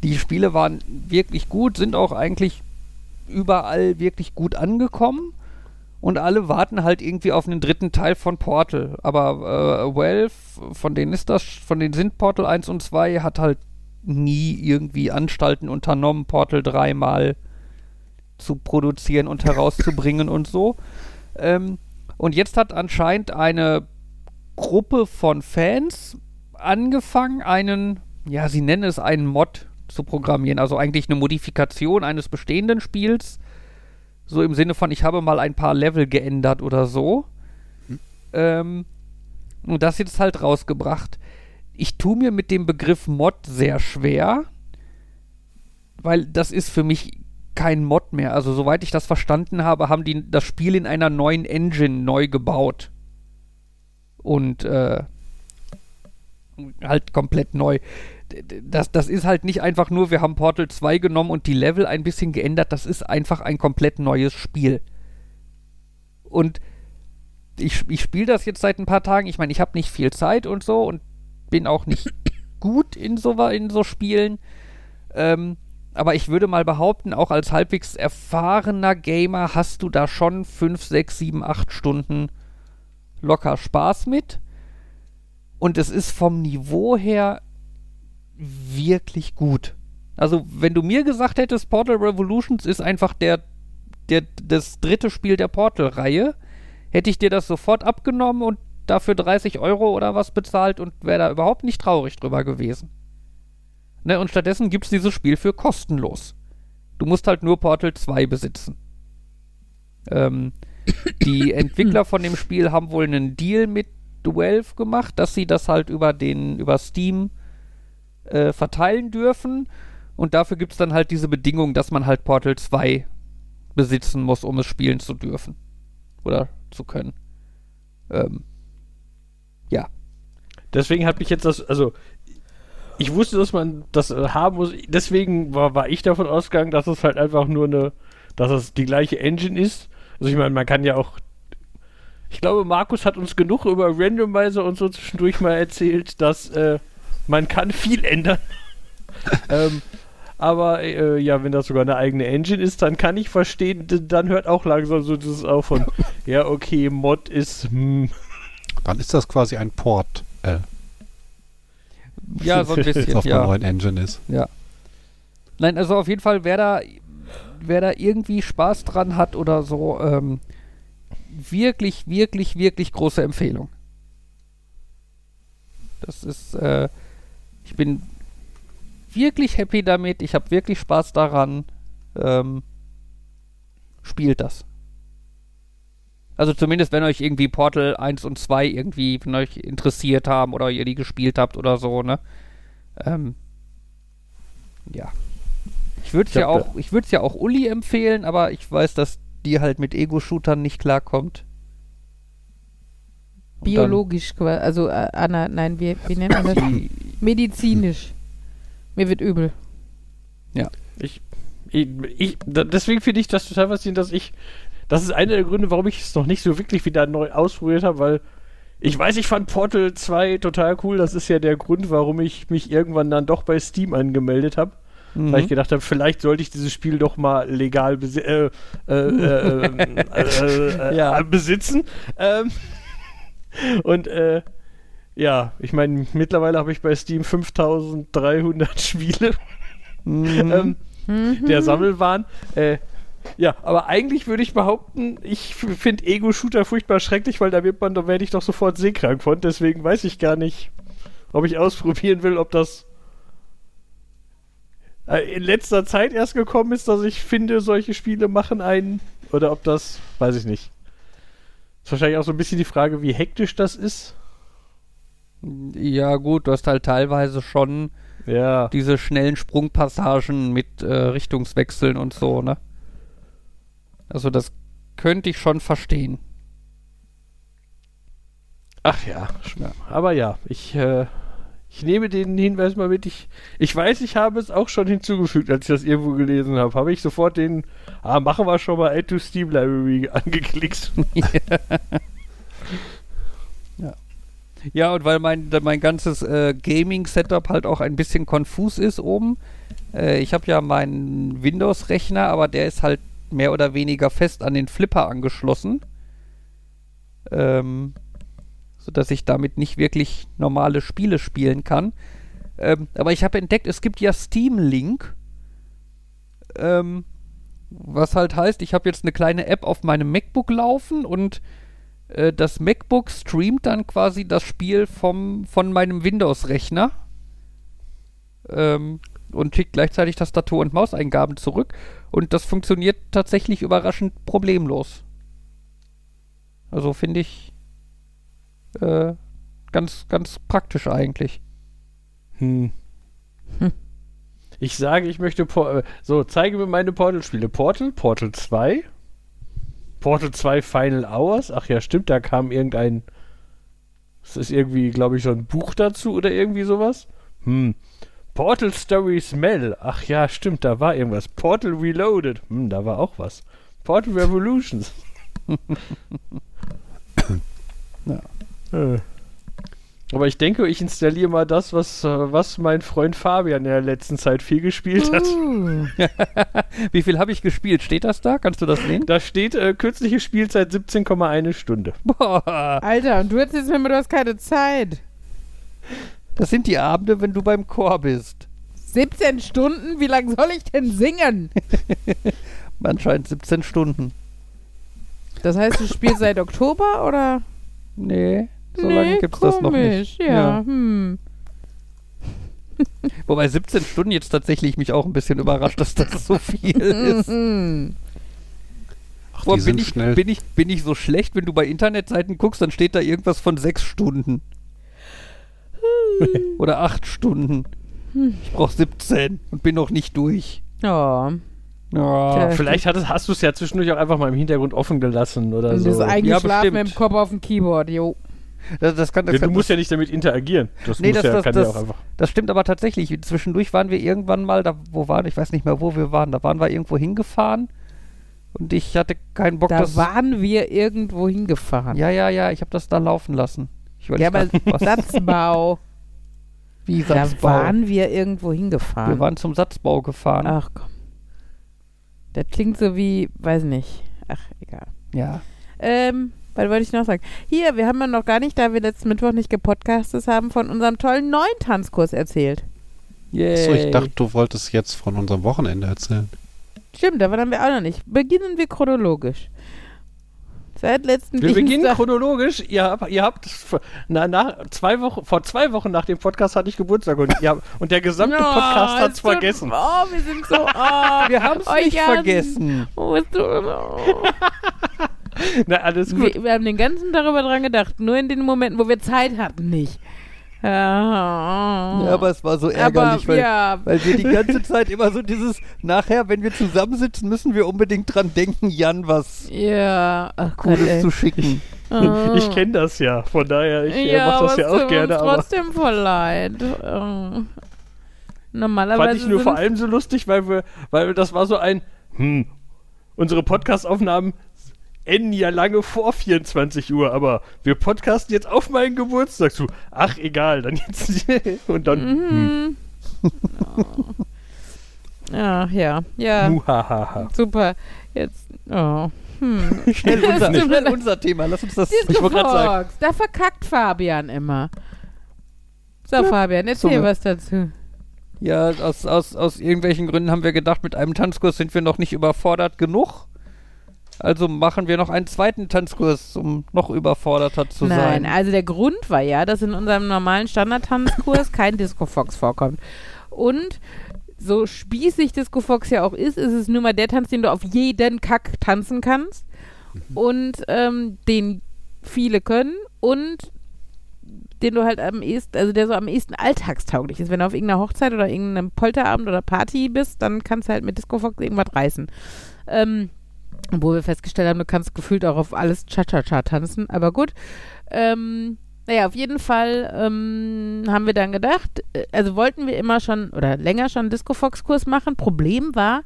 die Spiele waren wirklich gut, sind auch eigentlich überall wirklich gut angekommen und alle warten halt irgendwie auf einen dritten Teil von Portal. Aber äh, Valve, von denen ist das, von denen sind Portal 1 und 2, hat halt nie irgendwie Anstalten unternommen, Portal 3 mal zu produzieren und herauszubringen und so. Ähm, und jetzt hat anscheinend eine Gruppe von Fans angefangen, einen, ja, sie nennen es einen Mod zu programmieren, also eigentlich eine Modifikation eines bestehenden Spiels. So im Sinne von, ich habe mal ein paar Level geändert oder so. Ähm, und das jetzt halt rausgebracht. Ich tue mir mit dem Begriff Mod sehr schwer, weil das ist für mich kein Mod mehr. Also soweit ich das verstanden habe, haben die das Spiel in einer neuen Engine neu gebaut. Und äh, halt komplett neu. Das, das ist halt nicht einfach nur, wir haben Portal 2 genommen und die Level ein bisschen geändert. Das ist einfach ein komplett neues Spiel. Und ich, ich spiele das jetzt seit ein paar Tagen. Ich meine, ich habe nicht viel Zeit und so und bin auch nicht [COUGHS] gut in so, in so Spielen. Ähm, aber ich würde mal behaupten, auch als halbwegs erfahrener Gamer hast du da schon 5, 6, 7, 8 Stunden locker Spaß mit. Und es ist vom Niveau her wirklich gut. Also, wenn du mir gesagt hättest, Portal Revolutions ist einfach der, der, das dritte Spiel der Portal-Reihe, hätte ich dir das sofort abgenommen und dafür 30 Euro oder was bezahlt und wäre da überhaupt nicht traurig drüber gewesen. Ne, und stattdessen gibt es dieses Spiel für kostenlos. Du musst halt nur Portal 2 besitzen. Ähm, die [COUGHS] Entwickler von dem Spiel haben wohl einen Deal mit Valve gemacht, dass sie das halt über den, über Steam äh, verteilen dürfen. Und dafür gibt es dann halt diese Bedingung, dass man halt Portal 2 besitzen muss, um es spielen zu dürfen. Oder zu können. Ähm, ja. Deswegen hat mich jetzt das, also ich wusste, dass man das äh, haben muss. Deswegen war, war ich davon ausgegangen, dass es halt einfach nur eine, dass es die gleiche Engine ist. Also ich meine, man kann ja auch. Ich glaube, Markus hat uns genug über Randomizer und so zwischendurch mal erzählt, dass äh, man kann viel ändern. [LAUGHS] ähm, aber äh, ja, wenn das sogar eine eigene Engine ist, dann kann ich verstehen, dann hört auch langsam so dieses auch von, [LAUGHS] ja, okay, Mod ist, hm, Dann ist das quasi ein Port, äh, Ja, so ein das [LAUGHS] bisschen, auf der ja. neuen Engine ist. Ja. Nein, also auf jeden Fall, wer da, wer da irgendwie Spaß dran hat oder so, ähm, wirklich, wirklich, wirklich große Empfehlung. Das ist, äh, ich bin wirklich happy damit, ich habe wirklich Spaß daran. Ähm, spielt das. Also zumindest, wenn euch irgendwie Portal 1 und 2 irgendwie, wenn euch interessiert haben oder ihr die gespielt habt oder so, ne? Ähm, ja. Ich würde es ja auch, ich würde es ja auch Uli empfehlen, aber ich weiß, dass die halt mit Ego-Shootern nicht klarkommt. Biologisch, qua- also äh, Anna, nein, wie, wie nennt man das? Medizinisch. Mir wird übel. Ich, ich, ich da, deswegen finde ich das total faszinierend, dass ich, das ist einer der Gründe, warum ich es noch nicht so wirklich wieder neu ausprobiert habe, weil ich weiß, ich fand Portal 2 total cool. Das ist ja der Grund, warum ich mich irgendwann dann doch bei Steam angemeldet habe. Mhm. Weil ich gedacht habe, vielleicht sollte ich dieses Spiel doch mal legal besi äh, äh, äh, [LAUGHS] ähm, äh, äh, Ja. besitzen. Ähm, [LAUGHS] und äh, ja, ich meine, mittlerweile habe ich bei Steam 5300 [LAUGHS] Spiele. Mhm. Ähm, Mhm. der Sammelwahn. Äh, ja, aber eigentlich würde ich behaupten, ich finde Ego-Shooter furchtbar schrecklich, weil da wird man, da werde ich doch sofort seekrank von. Deswegen weiß ich gar nicht, ob ich ausprobieren will, ob das äh, in letzter Zeit erst gekommen ist, dass ich finde, solche Spiele machen einen. Oder ob das, weiß ich nicht. Ist wahrscheinlich auch so ein bisschen die Frage, wie hektisch das ist. ja, gut, du hast halt teilweise schon Ja. diese schnellen Sprungpassagen mit äh, Richtungswechseln und so, ne? Also das könnte ich schon verstehen. Ach ja, Ja. aber ja, ich, äh, ich nehme den Hinweis mal mit. Ich, ich weiß, ich habe es auch schon hinzugefügt, als ich das irgendwo gelesen habe. Habe ich sofort den, ah, machen wir schon mal Add to Steam Library [LAUGHS] angeklickt. Ja, und weil mein, mein ganzes äh, Gaming-Setup halt auch ein bisschen konfus ist oben. Äh, ich habe ja meinen Windows-Rechner, aber der ist halt mehr oder weniger fest an den Flipper angeschlossen. Ähm, sodass ich damit nicht wirklich normale Spiele spielen kann. Ähm, aber ich habe entdeckt, es gibt ja Steam Link. Ähm, was halt heißt, ich habe jetzt eine kleine App auf meinem MacBook laufen und äh, das MacBook streamt dann quasi das Spiel vom, von meinem Windows-Rechner ähm, und schickt gleichzeitig Tastatur- und Mauseingaben zurück. Und das funktioniert tatsächlich überraschend problemlos. Also finde ich äh, ganz, ganz praktisch eigentlich. Hm. Ich sage, ich möchte. Por äh, so, zeige mir meine Portal-Spiele. Portal, Portal 2. Portal 2 Final Hours. Ach ja, stimmt, da kam irgendein. Das ist irgendwie, glaube ich, so ein Buch dazu oder irgendwie sowas. Hm. Portal Story Smell. Ach ja, stimmt, da war irgendwas. Portal Reloaded. Hm, da war auch was. Portal Revolutions. [LAUGHS] Äh. Aber ich denke, ich installiere mal das, was, äh, was mein Freund Fabian in der letzten Zeit viel gespielt hat. Uh, [LAUGHS] Wie viel habe ich gespielt? Steht das da? Kannst du das sehen? Da steht äh, kürzliche Spielzeit 17,1 Stunde. Boah, Alter, und du erzählst mir immer, du hast keine Zeit. das sind die Abende, wenn du beim Chor bist. 17 Stunden? Wie lange soll ich denn singen? [LAUGHS] Anscheinend 17 Stunden. Das heißt, du spielst seit Oktober oder? Nee, so lange nee, gibt's das noch nicht. Ja, Hm. [LAUGHS] Wobei 17 Stunden jetzt tatsächlich mich auch ein bisschen überrascht, dass das so viel ist. Mhm. Ach, Boah, die bin, sind ich, schnell. bin, ich, bin ich so schlecht, wenn du bei Internetseiten guckst, dann steht da irgendwas von sechs Stunden. Oder acht Stunden. Ich brauche 17 und bin noch nicht durch. Ja. Ja. Vielleicht hattest, hast du es ja zwischendurch auch einfach mal im Hintergrund offen gelassen oder Und so. ist eingeschlafen bestimmt. mit dem Kopf auf dem Keyboard, jo. Das, das kann das Ja, du kann, musst ja nicht damit interagieren. Das, Nee, muss das- ja, das- kann das- ja auch einfach. Das stimmt aber tatsächlich. Zwischendurch waren wir irgendwann mal, da wo waren, ich weiß nicht mehr, wo wir waren. Da waren wir irgendwo hingefahren und ich hatte keinen Bock, Da das. waren wir irgendwo hingefahren. ja, ja, ja, ich habe das da laufen lassen. Ich Ja, aber Satzbau. [LAUGHS] wie Da Satzbau. waren wir irgendwo hingefahren. wir waren zum Satzbau gefahren. Ach komm. Das klingt so wie, weiß nicht. Ach, egal. Ja. Ähm, was wollte ich noch sagen? Hier, wir haben ja noch gar nicht, da wir letzten Mittwoch nicht gepodcastet haben, von unserem tollen neuen Tanzkurs erzählt. Yay. Achso, ich dachte, du wolltest jetzt von unserem Wochenende erzählen. Stimmt, davon haben wir auch noch nicht. Beginnen wir chronologisch. Seit letzten Wir beginnen Dienstag. chronologisch. Ihr habt, ihr habt vor- na, nach zwei Wochen, vor zwei Wochen nach dem Podcast hatte ich Geburtstag und, ihr habt, und der gesamte [LAUGHS] Oh, Podcast hat es es tut- vergessen. Oh, wir sind so. Oh, [LAUGHS] wir haben es euch nicht vergessen. Oh, es tut, oh. [LAUGHS] [LAUGHS] Na, alles gut. Wir, wir haben den ganzen darüber dran gedacht, nur in den Momenten, wo wir Zeit hatten, nicht. Ja, Ja, aber es war so aber ärgerlich, weil, ja, weil wir die ganze [LAUGHS] Zeit immer so dieses, nachher, wenn wir zusammensitzen, müssen wir unbedingt dran denken, Jan was ja, ach Gott, Cooles ey. zu schicken. Ah. Ich kenne das ja, von daher, ich ja, mach das aber ja auch gerne, uns aber trotzdem voll leid. Äh, Normalerweise fand ich nur vor allem so lustig, weil wir, weil das war so ein, hm, unsere Podcast-Aufnahmen enden ja lange vor 24 Uhr, aber wir podcasten jetzt auf meinen Geburtstag zu. Ach, egal, dann jetzt. [LAUGHS] und dann. Hm. Mhm. [LAUGHS] Ja, ja, ja, Muhahaha. super. Jetzt, oh. Hm. [LAUGHS] Schnell Das unser, schnell unser Thema. Lass uns das. Ich wollte sagen. Da verkackt Fabian immer. So, Fabian, erzähl Zunge. was dazu. Ja, aus, aus, aus irgendwelchen Gründen haben wir gedacht, mit einem Tanzkurs sind wir noch nicht überfordert genug. Also machen wir noch einen zweiten Tanzkurs, um noch überforderter zu Nein, sein. also der Grund war ja, dass in unserem normalen Standardtanzkurs [COUGHS] kein Disco Fox vorkommt. Und so spießig Disco Fox ja auch ist, ist es nur mal der Tanz, den du auf jeden Kack tanzen kannst. Und ähm, den viele können und den du halt am ehesten, also der so am ehesten alltagstauglich ist. Wenn du auf irgendeiner Hochzeit oder irgendeinem Polterabend oder Party bist, dann kannst du halt mit Disco Fox irgendwas reißen. Ähm, obwohl wir festgestellt haben, du kannst gefühlt auch auf alles Cha-Cha-Cha tanzen, aber gut. Ähm, naja, auf jeden Fall ähm, haben wir dann gedacht, äh, also wollten wir immer schon oder länger schon einen Disco-Fox-Kurs machen. Problem war,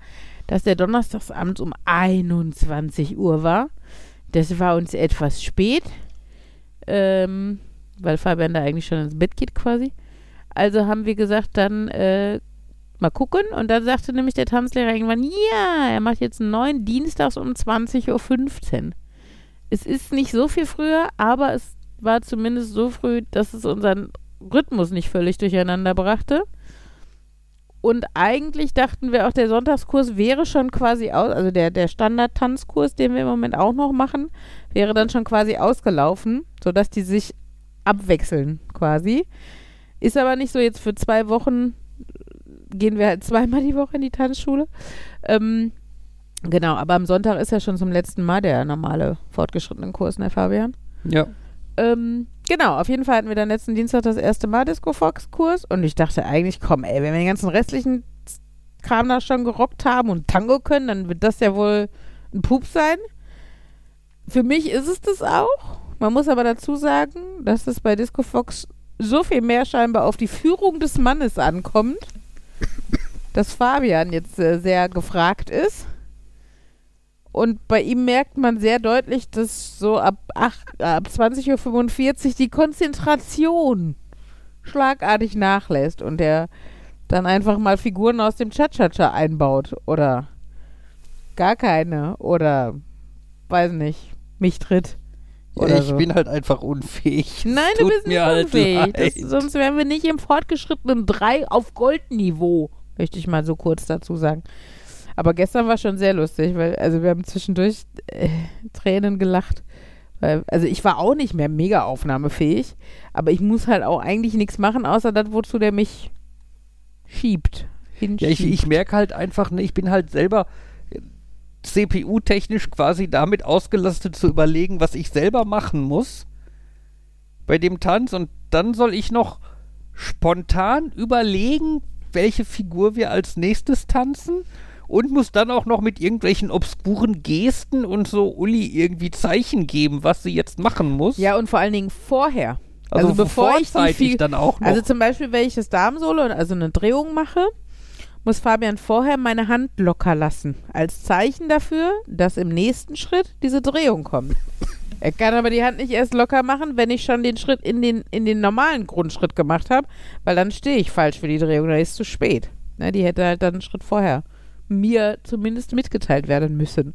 dass der Donnerstagsabend um 21 Uhr war. Das war uns etwas spät, ähm, weil Fabian da eigentlich schon ins Bett geht quasi. Also haben wir gesagt, dann äh, mal gucken. Und dann sagte nämlich der Tanzlehrer irgendwann, ja, er macht jetzt einen neuen Dienstags um 20.15 Uhr. Es ist nicht so viel früher, aber es war zumindest so früh, dass es unseren Rhythmus nicht völlig durcheinander brachte. Und eigentlich dachten wir auch, der Sonntagskurs wäre schon quasi aus, also der, der Standard-Tanzkurs, den wir im Moment auch noch machen, wäre dann schon quasi ausgelaufen, sodass die sich abwechseln quasi. Ist aber nicht so, jetzt für zwei Wochen gehen wir halt zweimal die Woche in die Tanzschule. Ähm, genau, aber am Sonntag ist ja schon zum letzten Mal der normale fortgeschrittene Kurs, ne Fabian? Ja. Ähm, genau, auf jeden Fall hatten wir dann letzten Dienstag das erste Mal Disco Fox Kurs und ich dachte eigentlich, komm, ey, wenn wir den ganzen restlichen Kram da schon gerockt haben und Tango können, dann wird das ja wohl ein Pup sein. Für mich ist es das auch. Man muss aber dazu sagen, dass es bei Disco Fox so viel mehr scheinbar auf die Führung des Mannes ankommt, dass Fabian jetzt äh, sehr gefragt ist. Und bei ihm merkt man sehr deutlich, dass so ab, ab 20.45 Uhr die Konzentration schlagartig nachlässt und er dann einfach mal Figuren aus dem Cha-Cha-Cha einbaut oder gar keine oder weiß nicht, mich tritt. Oder ich so. bin halt einfach unfähig. Nein, Es du bist nicht halt unfähig. Das, leid. sonst wären wir nicht im fortgeschrittenen 3 auf Goldniveau, möchte ich mal so kurz dazu sagen. Aber gestern war schon sehr lustig, weil, also wir haben zwischendurch äh, Tränen gelacht. Weil, also ich war auch nicht mehr mega aufnahmefähig, aber ich muss halt auch eigentlich nichts machen, außer das, wozu der mich schiebt. Ja, ich, ich merke halt einfach, ne, ich bin halt selber äh, CPU-technisch quasi damit ausgelastet zu überlegen, was ich selber machen muss bei dem Tanz und dann soll ich noch spontan überlegen, welche Figur wir als nächstes tanzen und muss dann auch noch mit irgendwelchen obskuren Gesten und so Uli irgendwie Zeichen geben, was sie jetzt machen muss. Ja, und vor allen Dingen vorher. also, also bevor ich die dann auch noch. Also zum Beispiel, wenn ich das Darmsolo, also eine Drehung mache, muss Fabian vorher meine Hand locker lassen. Als Zeichen dafür, dass im nächsten Schritt diese Drehung kommt. Er kann aber die Hand nicht erst locker machen, wenn ich schon den Schritt in den, in den normalen Grundschritt gemacht habe, weil dann stehe ich falsch für die Drehung, dann ist es zu spät. Ne, die hätte halt dann einen Schritt vorher mir zumindest mitgeteilt werden müssen.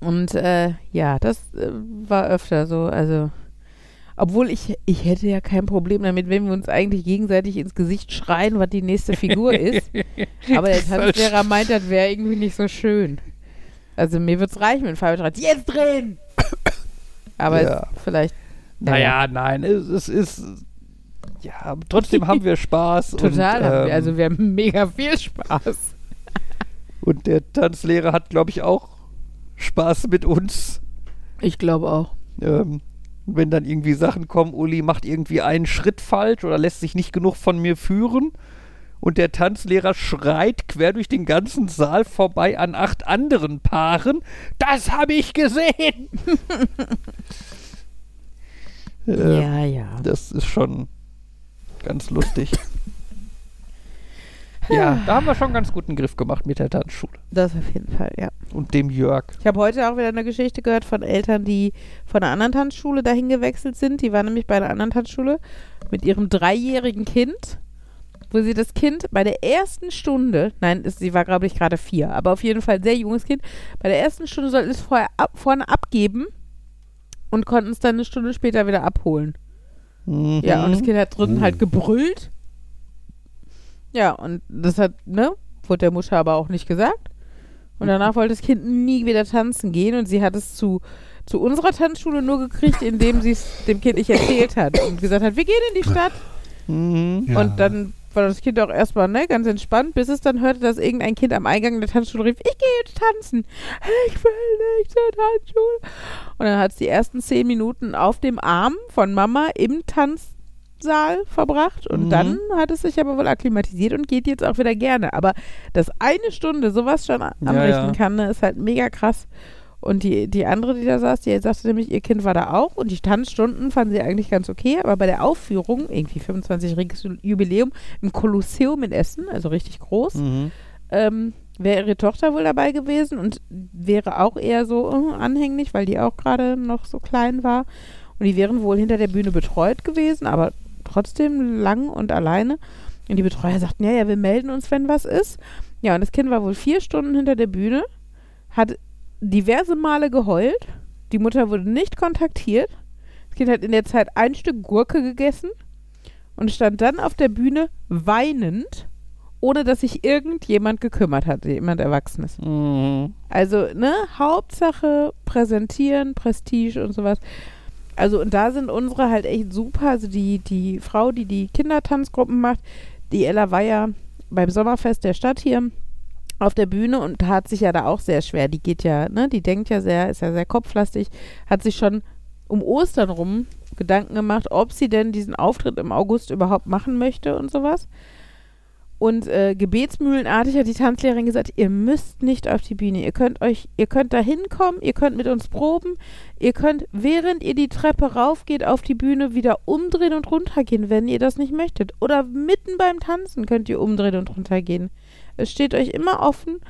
Und äh, ja, das äh, war öfter so, also obwohl ich, ich hätte ja kein Problem damit, wenn wir uns eigentlich gegenseitig ins Gesicht schreien, was die nächste Figur ist. [LAUGHS] Aber der Tanzlehrer meint, das wäre irgendwie nicht so schön. Also mir würde es reichen, wenn Fabian schreit, jetzt drehen! Aber Ja. vielleicht. Naja, nein, es, es ist. Ja, trotzdem haben wir Spaß. Total. Und, haben wir, ähm, also wir haben mega viel Spaß. und der Tanzlehrer hat, glaube ich, auch Spaß mit uns. Ich glaube auch. Ähm, wenn dann irgendwie Sachen kommen, Uli macht irgendwie einen Schritt falsch oder lässt sich nicht genug von mir führen. Und der Tanzlehrer schreit quer durch den ganzen Saal vorbei an acht anderen Paaren. Das habe ich gesehen! [LAUGHS] äh, ja, ja. Das ist schon ganz lustig. ja, da haben wir schon einen ganz guten Griff gemacht mit der Tanzschule. Das auf jeden Fall, ja. Und dem Jörg. Ich habe heute auch wieder eine Geschichte gehört von Eltern, die von einer anderen Tanzschule dahin gewechselt sind. Die waren nämlich bei einer anderen Tanzschule mit ihrem dreijährigen Kind, wo sie das Kind bei der ersten Stunde, nein, es, sie war glaube ich gerade vier, aber auf jeden Fall ein sehr junges Kind, bei der ersten Stunde sollten es vorher ab, vorne abgeben und konnten es dann eine Stunde später wieder abholen. Mhm. Ja, und das Kind hat drunten Mhm. halt gebrüllt. Ja, und das hat, ne, wurde der Mutter aber auch nicht gesagt. Und danach wollte das Kind nie wieder tanzen gehen und sie hat es zu, zu unserer Tanzschule nur gekriegt, indem sie es dem Kind nicht erzählt hat und gesagt hat, wir gehen in die Stadt. Mhm. Ja. Und dann war das Kind auch erstmal ne, ganz entspannt, bis es dann hörte, dass irgendein Kind am Eingang der Tanzschule rief, ich gehe jetzt tanzen. Ich will nicht zur Tanzschule. Und dann hat es die ersten zehn Minuten auf dem Arm von Mama im Tanzsaal verbracht. Und Mhm. dann hat es sich aber wohl akklimatisiert und geht jetzt auch wieder gerne. Aber dass eine Stunde sowas schon a- Ja, anrichten ja. kann, ne, ist halt mega krass. Und die, die andere, die da saß, die sagte nämlich, ihr Kind war da auch und die Tanzstunden fanden sie eigentlich ganz okay, aber bei der Aufführung, irgendwie 25-jähriges Jubiläum im Kolosseum in Essen, also richtig groß, Mhm. ähm, wäre ihre Tochter wohl dabei gewesen und wäre auch eher so äh, anhänglich, weil die auch gerade noch so klein war. Und die wären wohl hinter der Bühne betreut gewesen, aber trotzdem lang und alleine. Und die Betreuer sagten, ja, ja, wir melden uns, wenn was ist. Ja, und das Kind war wohl vier Stunden hinter der Bühne, hat diverse Male geheult. Die Mutter wurde nicht kontaktiert. Das Kind hat in der Zeit ein Stück Gurke gegessen und stand dann auf der Bühne weinend, ohne dass sich irgendjemand gekümmert hat, jemand Erwachsenes. Mhm. Also, ne, Hauptsache präsentieren, Prestige und sowas. Also, und da sind unsere halt echt super. Also, die, die Frau, die die Kindertanzgruppen macht, die Ella war ja beim Sommerfest der Stadt hier auf der Bühne und hat sich ja da auch sehr schwer. Die geht ja, ne, die denkt ja sehr, ist ja sehr kopflastig, hat sich schon um Ostern rum Gedanken gemacht, ob sie denn diesen Auftritt im August überhaupt machen möchte und sowas. Und äh, gebetsmühlenartig hat die Tanzlehrerin gesagt, ihr müsst nicht auf die Bühne. Ihr könnt euch, ihr könnt da hinkommen, ihr könnt mit uns proben, ihr könnt, während ihr die Treppe raufgeht, auf die Bühne wieder umdrehen und runtergehen, wenn ihr das nicht möchtet. Oder mitten beim Tanzen könnt ihr umdrehen und runtergehen. Es steht euch immer offen.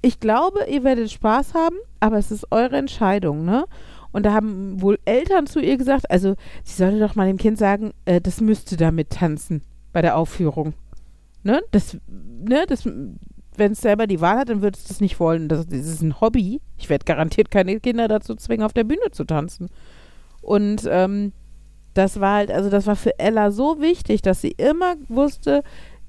Ich glaube, ihr werdet Spaß haben, aber es ist eure Entscheidung, ne? Und da haben wohl Eltern zu ihr gesagt, also sie sollte doch mal dem Kind sagen, äh, das müsste damit tanzen bei der Aufführung. Ne? Das, ne, das, wenn es selber die Wahl hat, dann würde es das nicht wollen. Das, das ist ein Hobby. Ich werde garantiert keine Kinder dazu zwingen, auf der Bühne zu tanzen. Und ähm, das war halt, also das war für Ella so wichtig, dass sie immer wusste,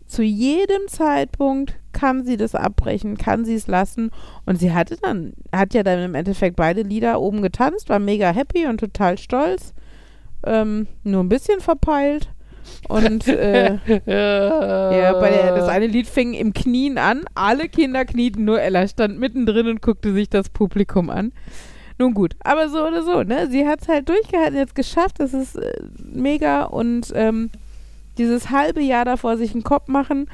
zu jedem Zeitpunkt kann sie das abbrechen, kann sie es lassen. Und sie hatte dann, hat ja dann im Endeffekt beide Lieder oben getanzt, war mega happy und total stolz. Ähm, nur ein bisschen verpeilt. Und äh, [LAUGHS] ja, bei der, das eine Lied fing im Knien an. Alle Kinder knieten, nur Ella stand mittendrin und guckte sich das Publikum an. Nun gut, aber so oder so, ne? Sie hat es halt durchgehalten, jetzt geschafft, das ist äh, mega und ähm, dieses halbe Jahr davor sich einen Kopf machen,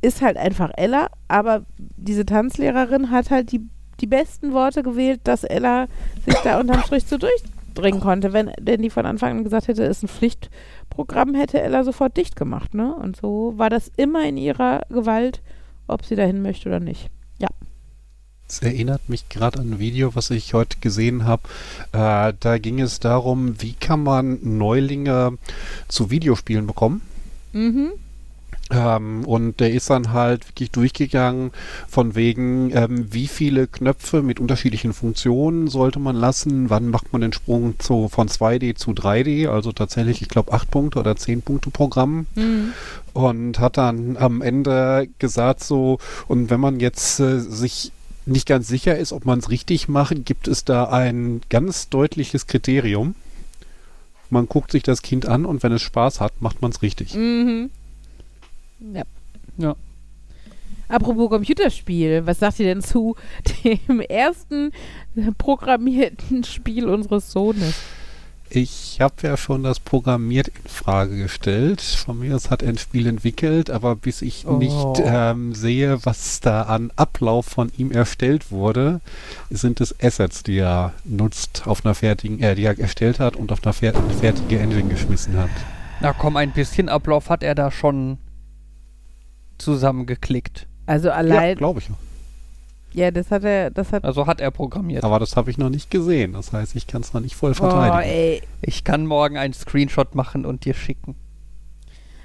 ist halt einfach Ella, aber diese Tanzlehrerin hat halt die, die besten Worte gewählt, dass Ella sich da unterm Strich so durchdringen konnte. Wenn denn die von Anfang an gesagt hätte, ist ein Pflichtprogramm, hätte Ella sofort dicht gemacht, ne? Und so war das immer in ihrer Gewalt, ob sie dahin möchte oder nicht. Ja. Es erinnert mich gerade an ein Video, was ich heute gesehen habe. Äh, da ging es darum, wie kann man Neulinge zu Videospielen bekommen. Mhm. Ähm, und der ist dann halt wirklich durchgegangen von wegen, ähm, wie viele Knöpfe mit unterschiedlichen Funktionen sollte man lassen, wann macht man den Sprung zu, von 2D zu 3D, also tatsächlich, ich glaube, 8 Punkte oder 10 Punkte Programm. Mhm. Und hat dann am Ende gesagt so, und wenn man jetzt äh, sich nicht ganz sicher ist, ob man es richtig macht, gibt es da ein ganz deutliches Kriterium. Man guckt sich das Kind an und wenn es Spaß hat, macht man es richtig. Mhm. Ja. Ja. Apropos Computerspiel, was sagt ihr denn zu [LAUGHS] dem ersten programmierten Spiel unseres Sohnes? Ich habe ja schon das Programmiert in Frage gestellt. Von mir aus hat er ein Spiel entwickelt, aber bis ich Oh. nicht ähm, sehe, was da an Ablauf von ihm erstellt wurde, sind es Assets, die er nutzt, auf einer fertigen, äh, die er erstellt hat und auf einer fer fertige Engine geschmissen hat. Na komm, ein bisschen Ablauf hat er da schon zusammengeklickt. Also Ja, allein, glaube ich. Ja, das hat er, das hat, Also hat er programmiert. Aber das habe ich noch nicht gesehen. Das heißt, ich kann es noch nicht voll oh, verteidigen. ey. Ich kann morgen einen Screenshot machen und dir schicken.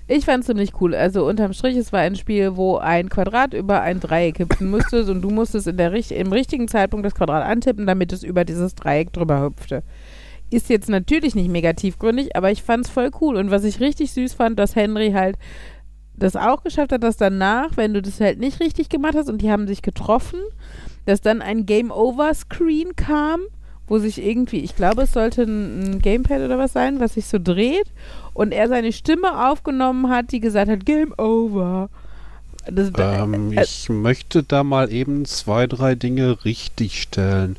Ich fand es ziemlich cool. Also unterm Strich, es war ein Spiel, wo ein Quadrat über ein Dreieck hüpfen musste und du musstest in der, im richtigen Zeitpunkt das Quadrat antippen, damit es über dieses Dreieck drüber hüpfte. Ist jetzt natürlich nicht mega tiefgründig, aber ich fand es voll cool. Und was ich richtig süß fand, dass Henry halt das auch geschafft hat, dass danach, wenn du das halt nicht richtig gemacht hast und die haben sich getroffen, dass dann ein Game-Over-Screen kam, wo sich irgendwie, ich glaube, es sollte ein Gamepad oder was sein, was sich so dreht und er seine Stimme aufgenommen hat, die gesagt hat, Game Over. Das, Ähm, äh, ich möchte da mal eben zwei, drei Dinge richtigstellen.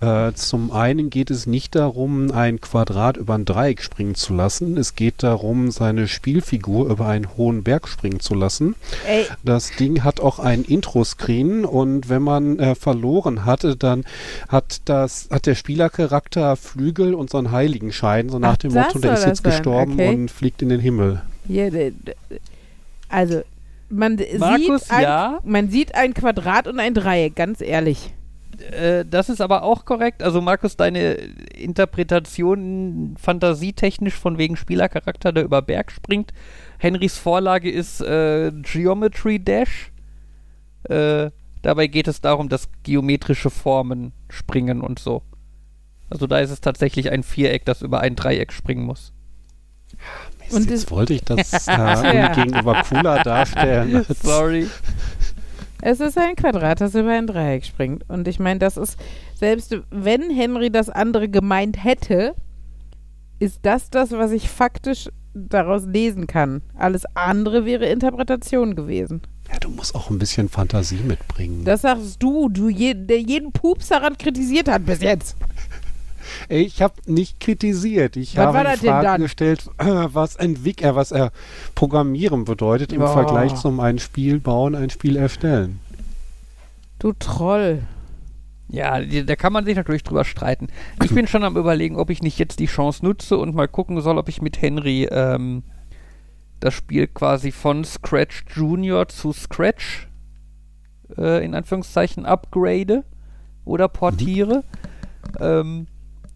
Äh, zum einen geht es nicht darum, ein Quadrat über ein Dreieck springen zu lassen. Es geht darum, seine Spielfigur über einen hohen Berg springen zu lassen. ey, Das Ding hat auch einen Intro-Screen und wenn man äh, verloren hatte, dann hat das hat der Spielercharakter Flügel und so einen Heiligenschein, so nach Ach, dem Motto, der ist jetzt sein, gestorben okay. und fliegt in den Himmel. d- also man Markus, sieht ein, ja. man sieht ein Quadrat und ein Dreieck, ganz ehrlich. Äh, das ist aber auch korrekt. Also Markus, deine Interpretation fantasietechnisch von wegen Spielercharakter, der über Berg springt. Henrys Vorlage ist äh, Geometry Dash. Äh, dabei geht es darum, dass geometrische Formen springen und so. Also da ist es tatsächlich ein Viereck, das über ein Dreieck springen muss. Mist, Und jetzt wollte ich das [LAUGHS] äh, gegenüber cooler darstellen. [LAUGHS] Sorry. Es ist ein Quadrat, das über ein Dreieck springt. Und ich meine, das ist, selbst wenn Henry das andere gemeint hätte, ist das das, was ich faktisch daraus lesen kann. Alles andere wäre Interpretation gewesen. Ja, du musst auch ein bisschen Fantasie mitbringen. Das sagst du, du je, der jeden Pups daran kritisiert hat bis jetzt. Ey, ich habe nicht kritisiert. Ich Was habe war die das denn Frage dann? gestellt, äh, [CLEARS THROAT] was Entwick äh, was er Programmieren bedeutet im Oh. Vergleich zum ein Spiel bauen, ein Spiel erstellen. Du Troll. Ja, da kann man sich natürlich drüber streiten. Ich bin schon am überlegen, ob ich nicht jetzt die Chance nutze und mal gucken soll, ob ich mit Henry ähm, das Spiel quasi von Scratch Junior zu Scratch äh, in Anführungszeichen upgrade oder portiere. Ähm,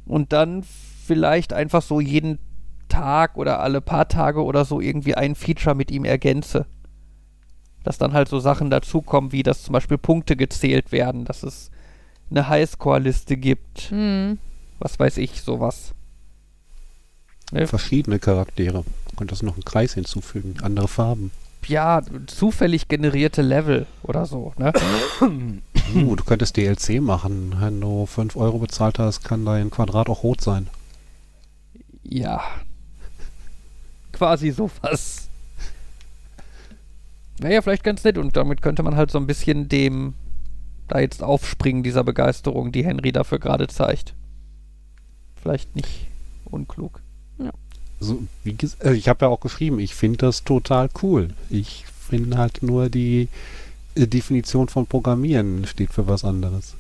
und dann vielleicht einfach so jeden Tag oder alle paar Tage oder so irgendwie ein Feature mit ihm ergänze. Dass dann halt so Sachen dazukommen, wie dass zum Beispiel Punkte gezählt werden, dass es eine Highscore-Liste gibt. Hm. Was weiß ich, sowas. Ne? Verschiedene Charaktere. Du könntest noch einen Kreis hinzufügen, andere Farben. Ja, zufällig generierte Level oder so, ne? [COUGHS] Uh, du könntest DLC machen. Wenn du 5 Euro bezahlt hast, kann dein Quadrat auch rot sein. Ja. quasi sowas. Wäre ja vielleicht ganz nett und damit könnte man halt so ein bisschen dem da jetzt aufspringen, dieser Begeisterung, die Henry dafür gerade zeigt. Vielleicht nicht unklug. So, wie äh, ich habe ja auch geschrieben, ich finde das total cool. Ich finde halt nur die äh, Definition von Programmieren steht für was anderes.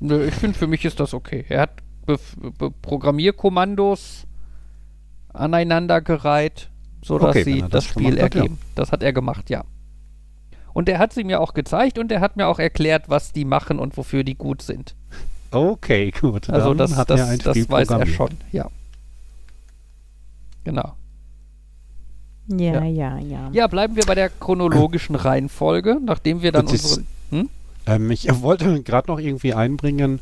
Nö, ich finde, für mich ist das okay. Er hat Be Be Programmierkommandos aneinandergereiht, sodass Okay, sie das das Spiel gemacht hat, ja. ergeben. Das hat er gemacht, ja. Und er hat sie mir auch gezeigt und er hat mir auch erklärt, was die machen und wofür die gut sind. Okay, gut. Also das, hat das, er das weiß er schon, ja. Genau. Ja, Ja. ja, ja. Ja, bleiben wir bei der chronologischen [CLEARS THROAT] Reihenfolge, nachdem wir dann unsere... Hm? Ähm, ich [LAUGHS] wollte gerade noch irgendwie einbringen,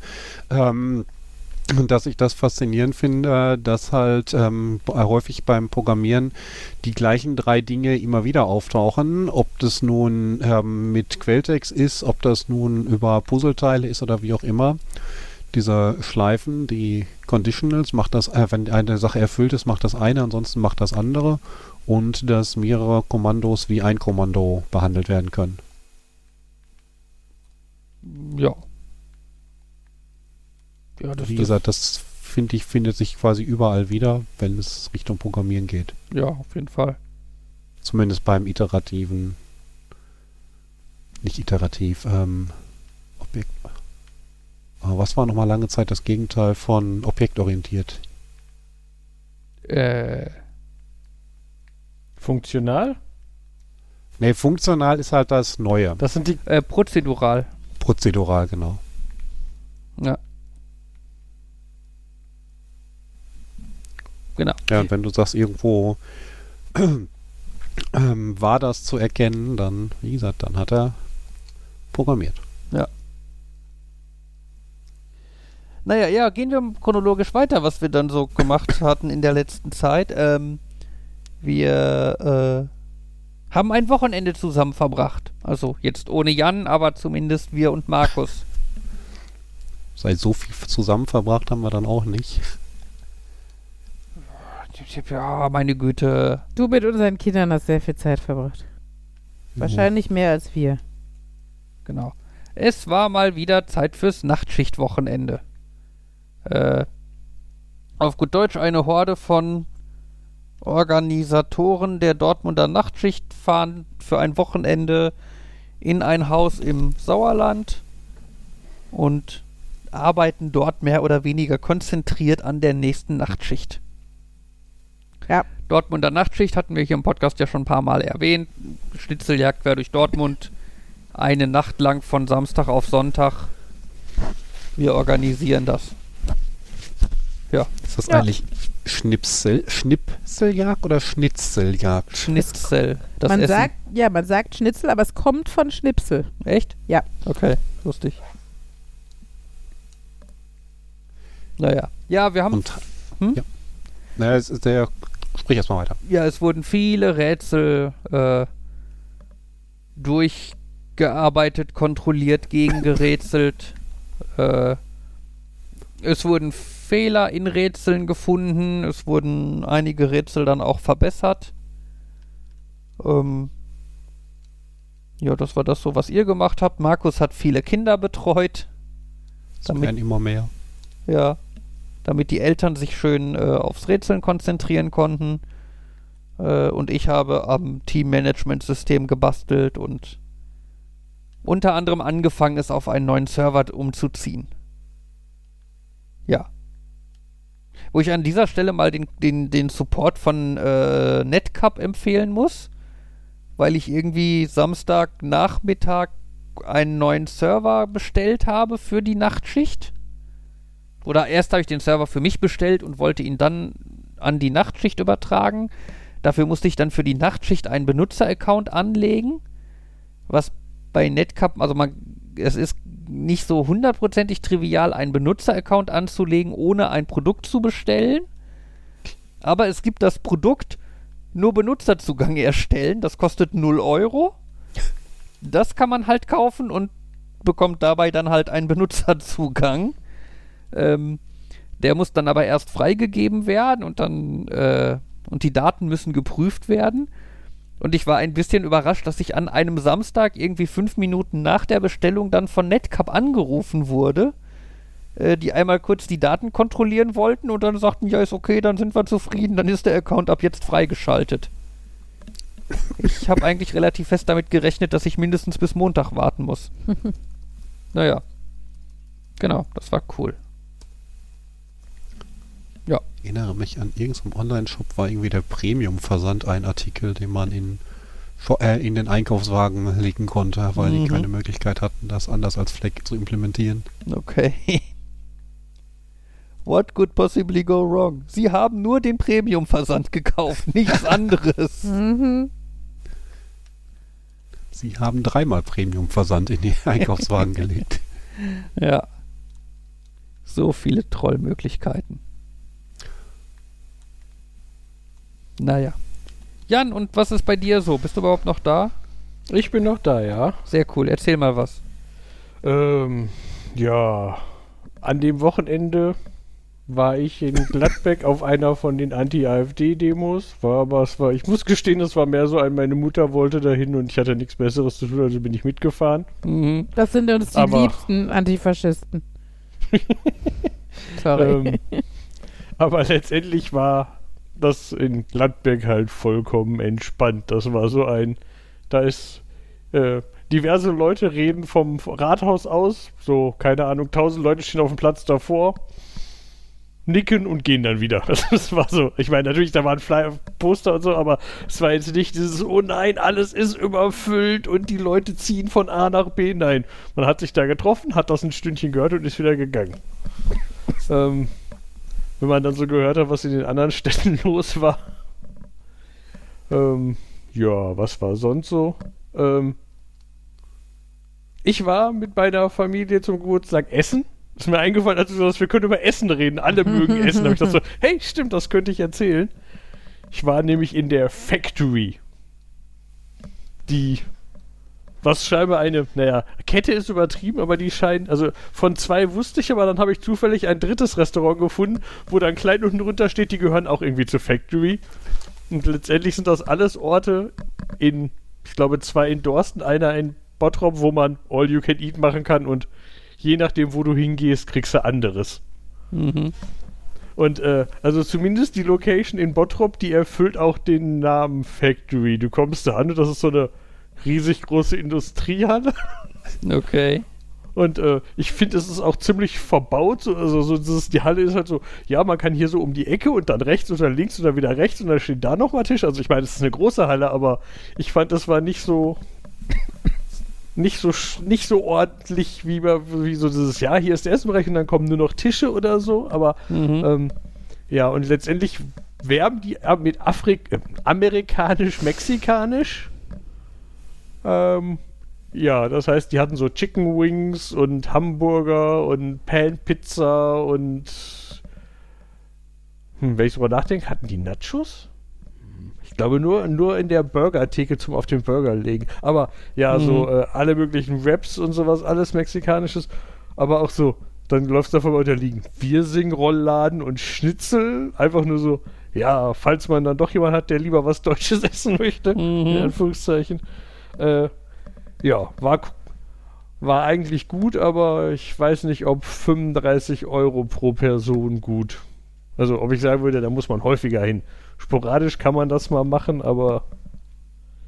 ähm, dass ich das faszinierend finde, dass halt ähm, häufig beim Programmieren die gleichen drei Dinge immer wieder auftauchen. Ob das nun ähm, mit Quelltext ist, ob das nun über Puzzleteile ist oder wie auch immer. Diese Schleifen, die Conditionals, macht das, äh, wenn eine Sache erfüllt ist, macht das eine, ansonsten macht das andere. Und dass mehrere Kommandos wie ein Kommando behandelt werden können. Ja. Ja, das, Wie gesagt, das finde ich, findet sich quasi überall wieder, wenn es Richtung Programmieren geht. ja, auf jeden Fall. Zumindest beim iterativen, nicht iterativ, ähm, Objekt. Was war nochmal lange Zeit das Gegenteil von objektorientiert? Äh, Funktional? Ne, funktional ist halt das Neue. Das sind die. äh, prozedural. Prozedural, genau. Ja. Genau. Ja, und wenn du sagst, irgendwo [CLEARS THROAT] ähm, war das zu erkennen, dann, wie gesagt, dann hat er programmiert. Naja, ja, gehen wir chronologisch weiter, was wir dann so gemacht [LAUGHS] hatten in der letzten Zeit. Ähm, wir äh, haben ein Wochenende zusammen verbracht. Also jetzt ohne Jan, aber zumindest wir und Markus. [LAUGHS] Seit so viel zusammen verbracht haben wir dann auch nicht. Ja, meine Güte. Du mit unseren Kindern hast sehr viel Zeit verbracht. Wahrscheinlich mehr als wir. Genau. Es war mal wieder Zeit fürs Nachtschichtwochenende. Äh, auf gut Deutsch eine Horde von Organisatoren der Dortmunder Nachtschicht fahren für ein Wochenende in ein Haus im Sauerland und arbeiten dort mehr oder weniger konzentriert an der nächsten Nachtschicht. Ja. Dortmunder Nachtschicht hatten wir hier im Podcast ja schon ein paar Mal erwähnt. Schnitzeljagd quer durch Dortmund. Eine Nacht lang von Samstag auf Sonntag. Wir organisieren das. Ist das Ja. eigentlich Schnipsel, Schnipseljagd oder Schnitzeljagd? Schnitzel. Das man Essen. sagt, ja, man sagt Schnitzel, aber es kommt von Schnipsel. Echt? Ja. Okay, lustig. Naja. Ja, wir haben. Und, Hm? ja. Naja, es ist der, sprich erstmal weiter. Ja, es wurden viele Rätsel äh, durchgearbeitet, kontrolliert, gegengerätselt. äh, es wurden Fehler in Rätseln gefunden. Es wurden einige Rätsel dann auch verbessert. Ähm, ja, das war das so, was ihr gemacht habt. Markus hat viele Kinder betreut. Es werden immer mehr. Ja, damit die Eltern sich schön äh, aufs Rätseln konzentrieren konnten. Äh, und ich habe am Teammanagementsystem gebastelt und unter anderem angefangen, es auf einen neuen Server umzuziehen. Ja. Wo ich an dieser Stelle mal den, den, den Support von äh, Netcup empfehlen muss, weil ich irgendwie Samstagnachmittag einen neuen Server bestellt habe für die Nachtschicht. Oder erst habe ich den Server für mich bestellt und wollte ihn dann an die Nachtschicht übertragen. Dafür musste ich dann für die Nachtschicht einen Benutzeraccount anlegen, was bei Netcup, also man, es ist nicht so hundertprozentig trivial, einen Benutzeraccount anzulegen, ohne ein Produkt zu bestellen. Aber es gibt das Produkt nur Benutzerzugang [LAUGHS] erstellen, das kostet 0 Euro. Das kann man halt kaufen und bekommt dabei dann halt einen [LAUGHS] Benutzerzugang. Ähm, der muss dann aber erst freigegeben werden und dann äh, und die Daten müssen geprüft werden. Und ich war ein bisschen überrascht, dass ich an einem Samstag irgendwie fünf Minuten nach der Bestellung dann von Netcap angerufen wurde, äh, die einmal kurz die Daten kontrollieren wollten und dann sagten, ja, ist okay, dann sind wir zufrieden, dann ist der Account ab jetzt freigeschaltet. Ich habe eigentlich relativ fest damit gerechnet, dass ich mindestens bis Montag warten muss. [LAUGHS] naja. Genau, das war cool. Ich erinnere mich an irgendeinem Online-Shop war irgendwie der Premium-Versand ein Artikel, den man in, äh, in den Einkaufswagen legen konnte, weil Mhm. die keine Möglichkeit hatten, das anders als Fleck zu implementieren. Okay. What could possibly go wrong? Sie haben nur den Premium-Versand gekauft, nichts [LAUGHS] anderes. Mhm. Sie haben dreimal Premium-Versand in die [LAUGHS] Einkaufswagen gelegt. ja. So viele Trollmöglichkeiten. Naja. Jan, und was ist bei dir so? Bist du überhaupt noch da? Ich bin noch da, ja. Sehr cool. Erzähl mal was. Ähm, ja. An dem Wochenende war ich in [LAUGHS] Gladbeck auf einer von den Anti-AfD-Demos. War aber, es war, ich muss gestehen, es war mehr so ein, meine Mutter wollte dahin und ich hatte nichts Besseres zu tun, also bin ich mitgefahren. Mhm. Das sind uns die Aber- liebsten Antifaschisten. [LAUGHS] Sorry. Ähm, aber letztendlich war das in Gladbeck halt vollkommen entspannt. Das war so ein, da ist äh, diverse Leute reden vom Rathaus aus, so keine Ahnung, tausend Leute stehen auf dem Platz davor, nicken und gehen dann wieder. [LAUGHS] Das war so. Ich meine, natürlich, da waren Flyer, Poster und so, aber es war jetzt nicht dieses, oh nein, alles ist überfüllt und die Leute ziehen von A nach B. Nein, man hat sich da getroffen, hat das ein Stündchen gehört und ist wieder gegangen. [LAUGHS] ähm, wenn man dann so gehört hat, was in den anderen [LAUGHS] Städten los war. Ähm, ja, was war sonst so? Ähm, ich war mit meiner Familie zum Geburtstag essen. Ist mir eingefallen, als du sagst, wir können über Essen reden. Alle [LAUGHS] mögen Essen. Da habe ich gedacht so, hey, stimmt, das könnte ich erzählen. Ich war nämlich in der Factory. Die, was scheinbar eine, naja, Kette ist übertrieben, aber die scheinen, also von zwei wusste ich, aber dann habe ich zufällig ein drittes Restaurant gefunden, wo dann klein unten drunter steht, die gehören auch irgendwie zur Factory. Und letztendlich sind das alles Orte in, ich glaube, zwei in Dorsten, einer in Bottrop, wo man All You Can Eat machen kann und je nachdem, wo du hingehst, kriegst du anderes. Mhm. Und äh, also zumindest die Location in Bottrop, die erfüllt auch den Namen Factory. Du kommst da an und das ist so eine riesig große Industriehalle. Okay. Und äh, ich finde, es ist auch ziemlich verbaut. So, also so dieses, die Halle ist halt so, ja, man kann hier so um die Ecke und dann rechts und dann links und dann wieder rechts und dann steht da nochmal Tisch. Also ich meine, es ist eine große Halle, aber ich fand, das war nicht so nicht so nicht so ordentlich wie, bei- wie so dieses, ja, hier ist der Essenbereich und dann kommen nur noch Tische oder so. Aber Mhm. ähm, ja, und letztendlich werben die äh, mit Afrik äh, amerikanisch-mexikanisch. Ähm, ja, das heißt, die hatten so Chicken Wings und Hamburger und Pan Pizza und hm, wenn ich drüber nachdenke, hatten die Nachos? Hm, Ich glaube nur, nur in der Burger-Theke zum auf den Burger legen. Aber ja, so Mhm. äh, alle möglichen Wraps und sowas, alles Mexikanisches. Aber auch so, dann läuft es davon weiter liegen. Wirsing-Rollladen und Schnitzel. Einfach nur so, ja, falls man dann doch jemand hat, der lieber was Deutsches [LAUGHS] essen möchte. In Mhm. Anführungszeichen. Äh, ja, war, war eigentlich gut, aber ich weiß nicht, ob 35 Euro pro Person gut. Also, ob ich sagen würde, da muss man häufiger hin. Sporadisch kann man das mal machen, aber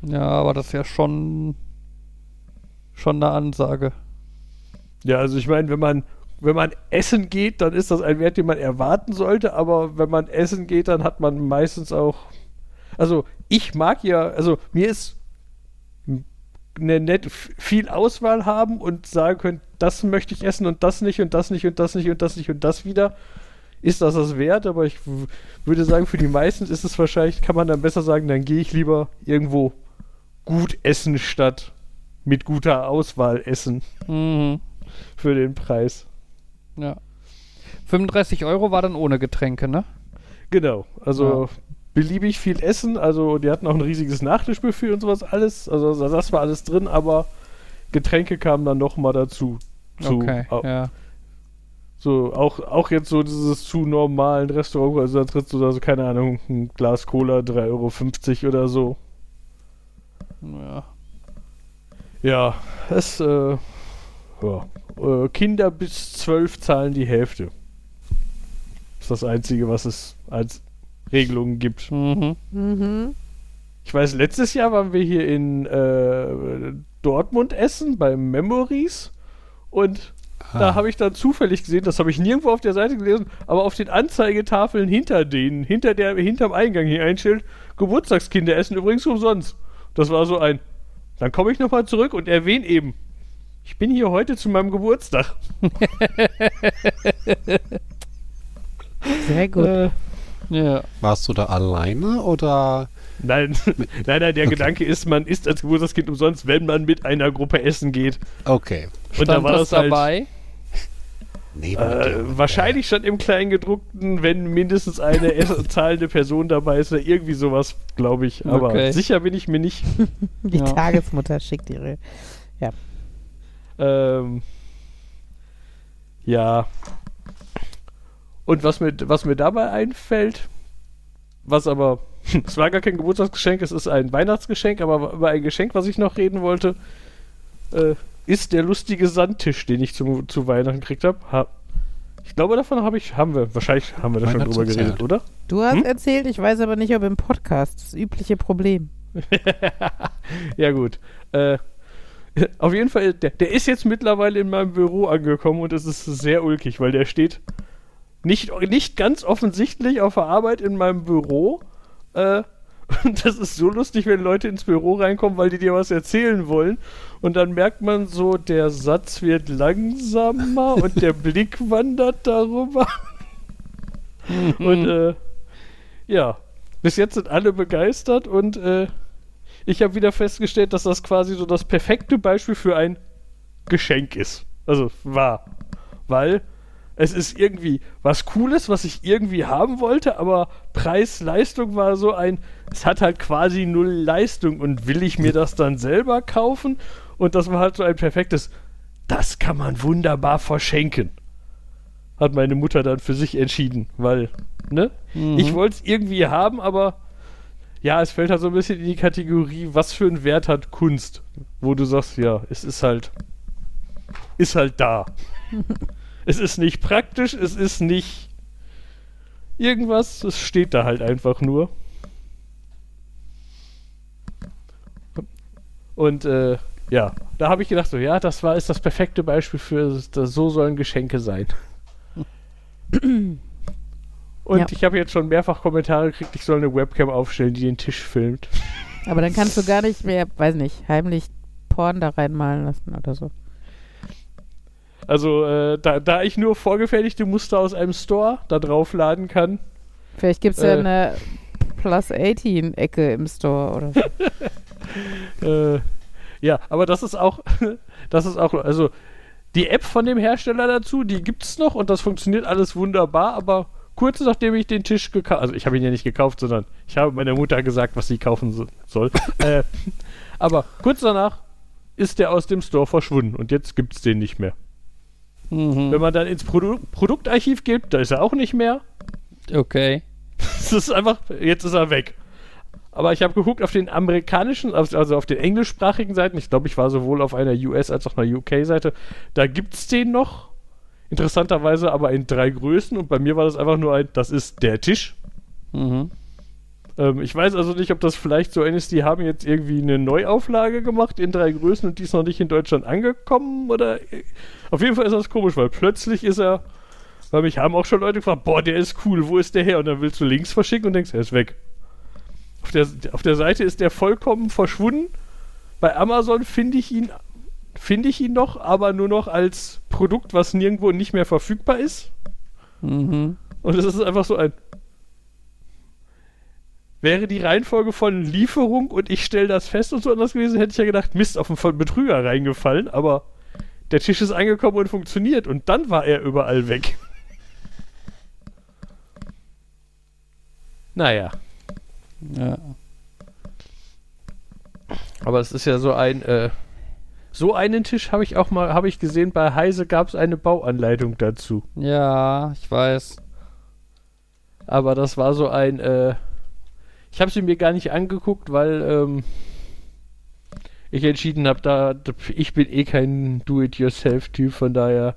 Ja, aber das ist ja schon schon eine Ansage. ja, also ich meine, wenn man wenn man essen geht, dann ist das ein Wert, den man erwarten sollte, aber wenn man essen geht, dann hat man meistens auch also ich mag ja, also mir ist eine nett viel Auswahl haben und sagen können, das möchte ich essen und das nicht und das nicht und das nicht und das nicht und das wieder. Ist das das wert? Aber ich würde sagen, für die meisten ist es wahrscheinlich, kann man dann besser sagen, dann gehe ich lieber irgendwo gut essen statt mit guter Auswahl essen Mhm. für den Preis. Ja. 35 Euro war dann ohne Getränke, ne? Genau, also beliebig viel Essen, also die hatten auch ein riesiges Nachtischbuffet und sowas alles, also das war alles drin, aber Getränke kamen dann noch mal dazu. Zu, okay, ja. So, auch, auch jetzt so dieses zu normalen Restaurant, also da trittst du da so, keine Ahnung, ein Glas Cola, 3,50 Euro oder so. Ja. Ja, es, äh, ja. Äh, Kinder bis 12 zahlen die Hälfte. ist das Einzige, was es als Regelungen gibt. Mhm. Mhm. Ich weiß, letztes Jahr waren wir hier in äh, Dortmund essen beim Memories und da habe ich dann zufällig gesehen, das habe ich nirgendwo auf der Seite gelesen, aber auf den Anzeigetafeln hinter denen, hinter der, hinterm Eingang hier ein Schild, Geburtstagskinder essen übrigens umsonst. Das war so ein, dann komme ich nochmal zurück und erwähne eben, ich bin hier heute zu meinem Geburtstag. [LAUGHS] Sehr gut. Äh, Ja. Warst du da alleine oder? nein, [LAUGHS] [LAUGHS] nein, nein, der Okay. Gedanke ist, man isst als Geburtstagskind umsonst, wenn man mit einer Gruppe essen geht. Okay. Und da Stand war das halt, dabei? [LAUGHS] Neben Äh, wahrscheinlich stand im Kleingedruckten, wenn mindestens eine zahlende Person dabei ist oder irgendwie sowas, glaube ich. Aber Okay. sicher bin ich mir nicht. Die Ja. Tagesmutter schickt ihre. Ähm, ja. Und was mir, was mir dabei einfällt, was aber, [LAUGHS] es war gar kein Geburtstagsgeschenk, es ist ein Weihnachtsgeschenk, aber über ein Geschenk, was ich noch reden wollte, äh, ist der lustige Sandtisch, den ich zum, zu Weihnachten gekriegt habe. Ha, ich glaube, davon habe ich, haben wir, wahrscheinlich haben wir da schon drüber Weihnachtskonzert. geredet, oder? Du hast Hm? erzählt, ich weiß aber nicht, ob im Podcast. Das übliche Problem. [LAUGHS] ja, gut. Äh, [LAUGHS] auf jeden Fall, der, der ist jetzt mittlerweile in meinem Büro angekommen und es ist sehr ulkig, weil der steht nicht, nicht ganz offensichtlich auf der Arbeit in meinem Büro. Äh, und das ist so lustig, wenn Leute ins Büro reinkommen, weil die dir was erzählen wollen. Und dann merkt man so, der Satz wird langsamer und der [LAUGHS] Blick wandert darüber. Und äh, ja, bis jetzt sind alle begeistert und äh, ich habe wieder festgestellt, dass das quasi so das perfekte Beispiel für ein Geschenk ist. Also war. Weil es ist irgendwie was Cooles, was ich irgendwie haben wollte, aber Preis-Leistung war so ein, es hat halt quasi null Leistung und will ich mir das dann selber kaufen? Und das war halt so ein perfektes, das kann man wunderbar verschenken. Hat meine Mutter dann für sich entschieden, weil, ne? Mhm. Ich wollte es irgendwie haben, aber ja, es fällt halt so ein bisschen in die Kategorie, was für einen Wert hat Kunst? Wo du sagst, ja, es ist halt, ist halt da. [LAUGHS] es ist nicht praktisch, es ist nicht irgendwas, es steht da halt einfach nur. Und äh, ja, da habe ich gedacht, so, ja, das war ist das perfekte Beispiel für, das, so sollen Geschenke sein. [CLEARS THROAT] Und Ja. ich habe jetzt schon mehrfach Kommentare gekriegt, ich soll eine Webcam aufstellen, die den Tisch filmt. Aber dann kannst du gar nicht mehr, weiß nicht, heimlich Porn da reinmalen lassen oder so. Also, äh, da, da ich nur vorgefertigte Muster aus einem Store da drauf laden kann, Vielleicht gibt es ja Äh. eine Plus 18 Ecke im Store oder so. [LAUGHS] Äh, ja, aber das ist auch, [LAUGHS] das ist auch, also die App von dem Hersteller dazu, die gibt's noch und das funktioniert alles wunderbar, aber kurz nachdem ich den Tisch gekauft, also ich habe ihn ja nicht gekauft, sondern ich habe meiner Mutter gesagt, was sie kaufen so, soll. [LAUGHS] äh, aber kurz danach ist der aus dem Store verschwunden und jetzt gibt's den nicht mehr. Mhm. Wenn man dann ins Produ Produktarchiv geht, da ist er auch nicht mehr. Okay. [LAUGHS] Es ist einfach, jetzt ist er weg. Aber ich habe geguckt auf den amerikanischen, also auf den englischsprachigen Seiten, ich glaube, ich war sowohl auf einer US- als auch einer UK-Seite, da gibt es den noch. Interessanterweise aber in drei Größen und bei mir war das einfach nur ein, das ist der Tisch. Mhm. Ähm, ich weiß also nicht, ob das vielleicht so ist, die haben jetzt irgendwie eine Neuauflage gemacht in drei Größen und die ist noch nicht in Deutschland angekommen oder. Auf jeden Fall ist das komisch, weil plötzlich ist er. Weil mich haben auch schon Leute gefragt, boah, der ist cool, wo ist der her? Und dann willst du links verschicken und denkst, er ist weg. Auf der, auf der Seite ist der vollkommen verschwunden. Bei Amazon finde ich ihn finde ich ihn noch, aber nur noch als Produkt, was nirgendwo nicht mehr verfügbar ist. Mhm. Und es ist einfach so ein. Wäre die Reihenfolge von Lieferung und ich stelle das fest und so anders gewesen, hätte ich ja gedacht, Mist, auf Voll- Betrüger reingefallen, aber der Tisch ist angekommen und funktioniert und dann war er überall weg. [LAUGHS] Naja, Ja. aber es ist ja so ein, äh, so einen Tisch habe ich auch mal, habe ich gesehen, bei Heise gab es eine Bauanleitung dazu. Ja, ich weiß. Aber das war so ein, äh, ich habe sie mir gar nicht angeguckt, weil ähm, ich entschieden habe, da, ich bin eh kein Do-it-yourself-Typ, von daher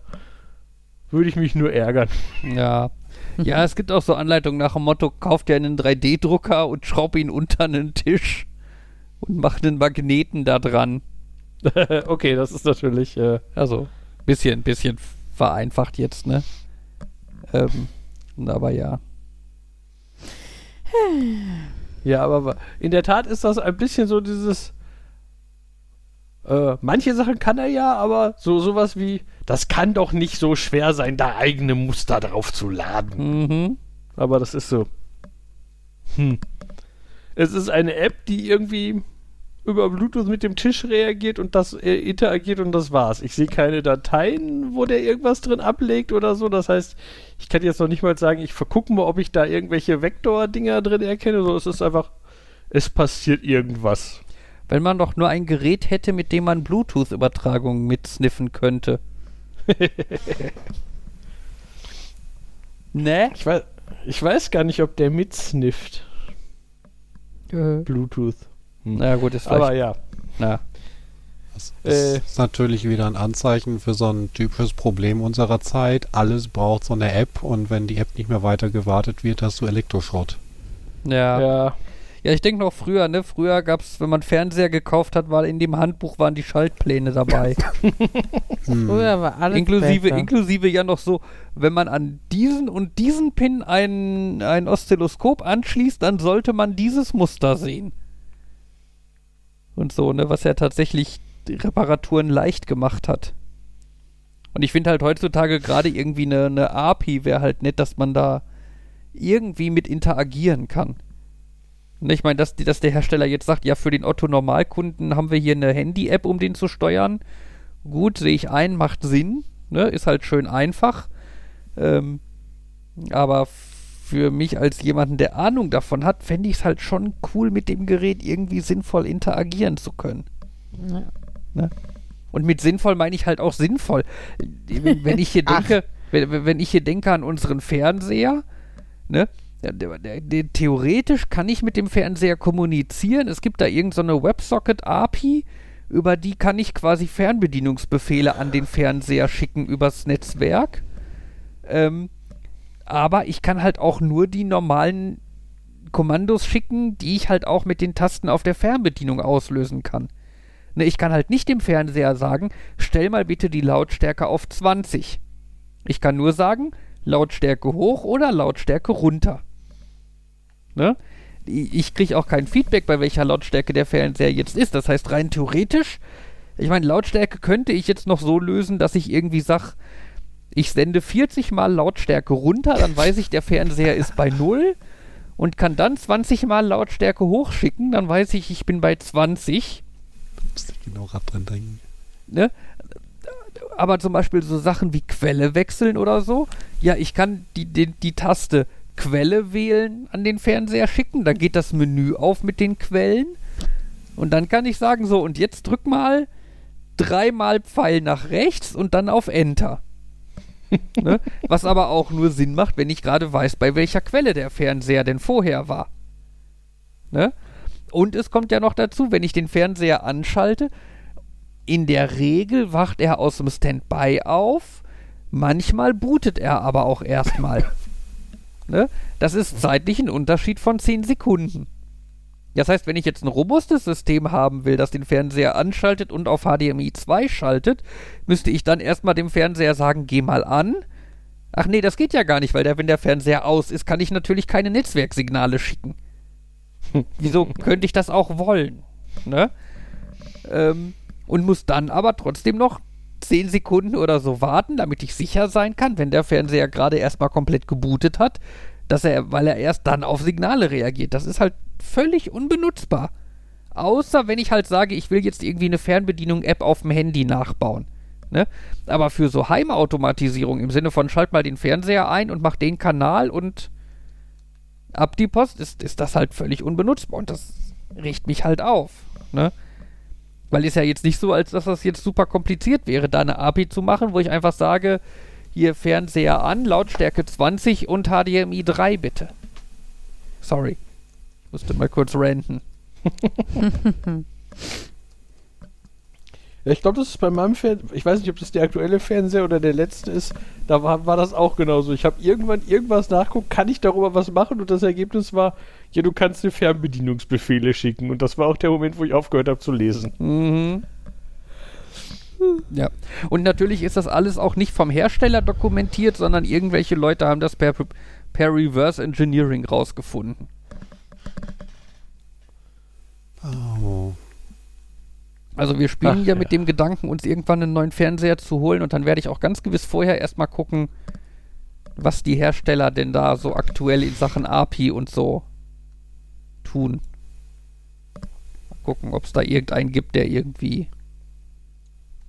würde ich mich nur ärgern. Ja. Ja, es gibt auch so Anleitungen nach dem Motto, kauft dir einen 3D-Drucker und schraub ihn unter einen Tisch und mach einen Magneten da dran. [LAUGHS] okay, das ist natürlich, äh, Also, bisschen, bisschen vereinfacht jetzt, ne? Ähm, aber ja. [SIGHS] [SIGHS] ja, aber in der Tat ist das ein bisschen so dieses, äh, manche Sachen kann er ja, aber so sowas wie, das kann doch nicht so schwer sein, da eigene Muster drauf zu laden. Mhm. Aber das ist so. Hm. Es ist eine App, die irgendwie über Bluetooth mit dem Tisch reagiert und das äh, interagiert und das war's. Ich sehe keine Dateien, wo der irgendwas drin ablegt oder so. Das heißt, ich kann jetzt noch nicht mal sagen, ich vergucke mal, ob ich da irgendwelche Vektor-Dinger drin erkenne. So, es ist einfach, es passiert irgendwas. Wenn man doch nur ein Gerät hätte, mit dem man Bluetooth-Übertragungen mitsniffen könnte. [LAUGHS] ne? Ich weiß, ich weiß gar nicht, ob der mitsnifft. Äh, Bluetooth. Na gut, ist Aber vielleicht. ja. na. Das Äh. ist natürlich wieder ein Anzeichen für so ein typisches Problem unserer Zeit. Alles braucht so eine App und wenn die App nicht mehr weiter gewartet wird, hast du Elektroschrott. Ja. Ja. Ja, ich denke noch früher, ne? Früher gab es, wenn man Fernseher gekauft hat, war in dem Handbuch waren die Schaltpläne dabei. [LAUGHS] Hm. früher war alles inklusive, besser. inklusive ja noch so, wenn man an diesen und diesen Pin ein, ein Oszilloskop anschließt, dann sollte man dieses Muster sehen. Und so, ne? Was ja tatsächlich Reparaturen leicht gemacht hat. Und ich finde halt heutzutage gerade irgendwie eine, eine API wäre halt nett, dass man da irgendwie mit interagieren kann. Ne, Ich meine, dass, dass der Hersteller jetzt sagt, ja, für den Otto-Normalkunden haben wir hier eine Handy-App, um den zu steuern. Gut, sehe ich ein, macht Sinn. Ne? Ist halt schön einfach. Ähm, aber für mich als jemanden, der Ahnung davon hat, fände ich es halt schon cool, mit dem Gerät irgendwie sinnvoll interagieren zu können. Ja. Und mit sinnvoll meine ich halt auch sinnvoll. Wenn ich hier [LAUGHS] denke, wenn, wenn ich hier denke an unseren Fernseher, ne? Der, der, der, theoretisch kann ich mit dem Fernseher kommunizieren. Es gibt da irgendeine so WebSocket-API, über die kann ich quasi Fernbedienungsbefehle an den Fernseher schicken übers Netzwerk. Ähm, aber ich kann halt auch nur die normalen Kommandos schicken, die ich halt auch mit den Tasten auf der Fernbedienung auslösen kann. Ne, ich kann halt nicht dem Fernseher sagen, stell mal bitte die Lautstärke auf 20. Ich kann nur sagen, Lautstärke hoch oder Lautstärke runter. Ne? Ich kriege auch kein Feedback, bei welcher Lautstärke der Fernseher jetzt ist. Das heißt, rein theoretisch, ich meine, Lautstärke könnte ich jetzt noch so lösen, dass ich irgendwie sage, ich sende 40 mal Lautstärke runter, dann weiß ich, der Fernseher ist bei 0 und kann dann 20 mal Lautstärke hochschicken, dann weiß ich, ich bin bei 20 Muss ich genau Rad dran denken. ne? Aber zum Beispiel so Sachen wie Quelle wechseln oder so. Ja, ich kann die, die, die Taste Quelle wählen an den Fernseher schicken. Dann geht das Menü auf mit den Quellen. Und dann kann ich sagen, so, und jetzt drück mal dreimal Pfeil nach rechts und dann auf Enter. [LAUGHS] ne? Was aber auch nur Sinn macht, wenn ich gerade weiß, bei welcher Quelle der Fernseher denn vorher war. Ne? Und es kommt ja noch dazu, wenn ich den Fernseher anschalte, in der Regel wacht er aus dem Standby auf. Manchmal bootet er aber auch erstmal. [LAUGHS] ne? Das ist zeitlich ein Unterschied von 10 Sekunden. Das heißt, wenn ich jetzt ein robustes System haben will, das den Fernseher anschaltet und auf HDMI 2 schaltet, müsste ich dann erstmal dem Fernseher sagen, geh mal an. Ach nee, das geht ja gar nicht, weil der, wenn der Fernseher aus ist, kann ich natürlich keine Netzwerksignale schicken. [LAUGHS] Wieso könnte ich das auch wollen? Ne? Ähm, und muss dann aber trotzdem noch 10 Sekunden oder so warten, damit ich sicher sein kann, wenn der Fernseher gerade erstmal komplett gebootet hat, dass er, weil er erst dann auf Signale reagiert. Das ist halt völlig unbenutzbar. Außer wenn ich halt sage, ich will jetzt irgendwie eine Fernbedienung-App auf dem Handy nachbauen. Ne? Aber für so Heimautomatisierung im Sinne von schalt mal den Fernseher ein und mach den Kanal und ab die Post ist, ist das halt völlig unbenutzbar und das riecht mich halt auf. Ne? Weil ist ja jetzt nicht so, als dass das jetzt super kompliziert wäre, da eine API zu machen, wo ich einfach sage, hier Fernseher an, Lautstärke 20 und HDMI 3 bitte. Sorry. Ich musste mal kurz ranten. Ja, [LAUGHS] ich glaube, das ist bei meinem Fernseher, ich weiß nicht, ob das der aktuelle Fernseher oder der letzte ist, da war, war das auch genauso. Ich habe irgendwann irgendwas nachguckt, kann ich darüber was machen? Und das Ergebnis war, ja, du kannst dir Fernbedienungsbefehle schicken. Und das war auch der Moment, wo ich aufgehört habe zu lesen. Mhm. Ja. Und natürlich ist das alles auch nicht vom Hersteller dokumentiert, sondern irgendwelche Leute haben das per, per Reverse Engineering rausgefunden. Oh. Also wir spielen Ach, ja ja. mit dem Gedanken, uns irgendwann einen neuen Fernseher zu holen und dann werde ich auch ganz gewiss vorher erstmal gucken, was die Hersteller denn da so aktuell in Sachen API und so tun. Mal gucken, ob es da irgendeinen gibt, der irgendwie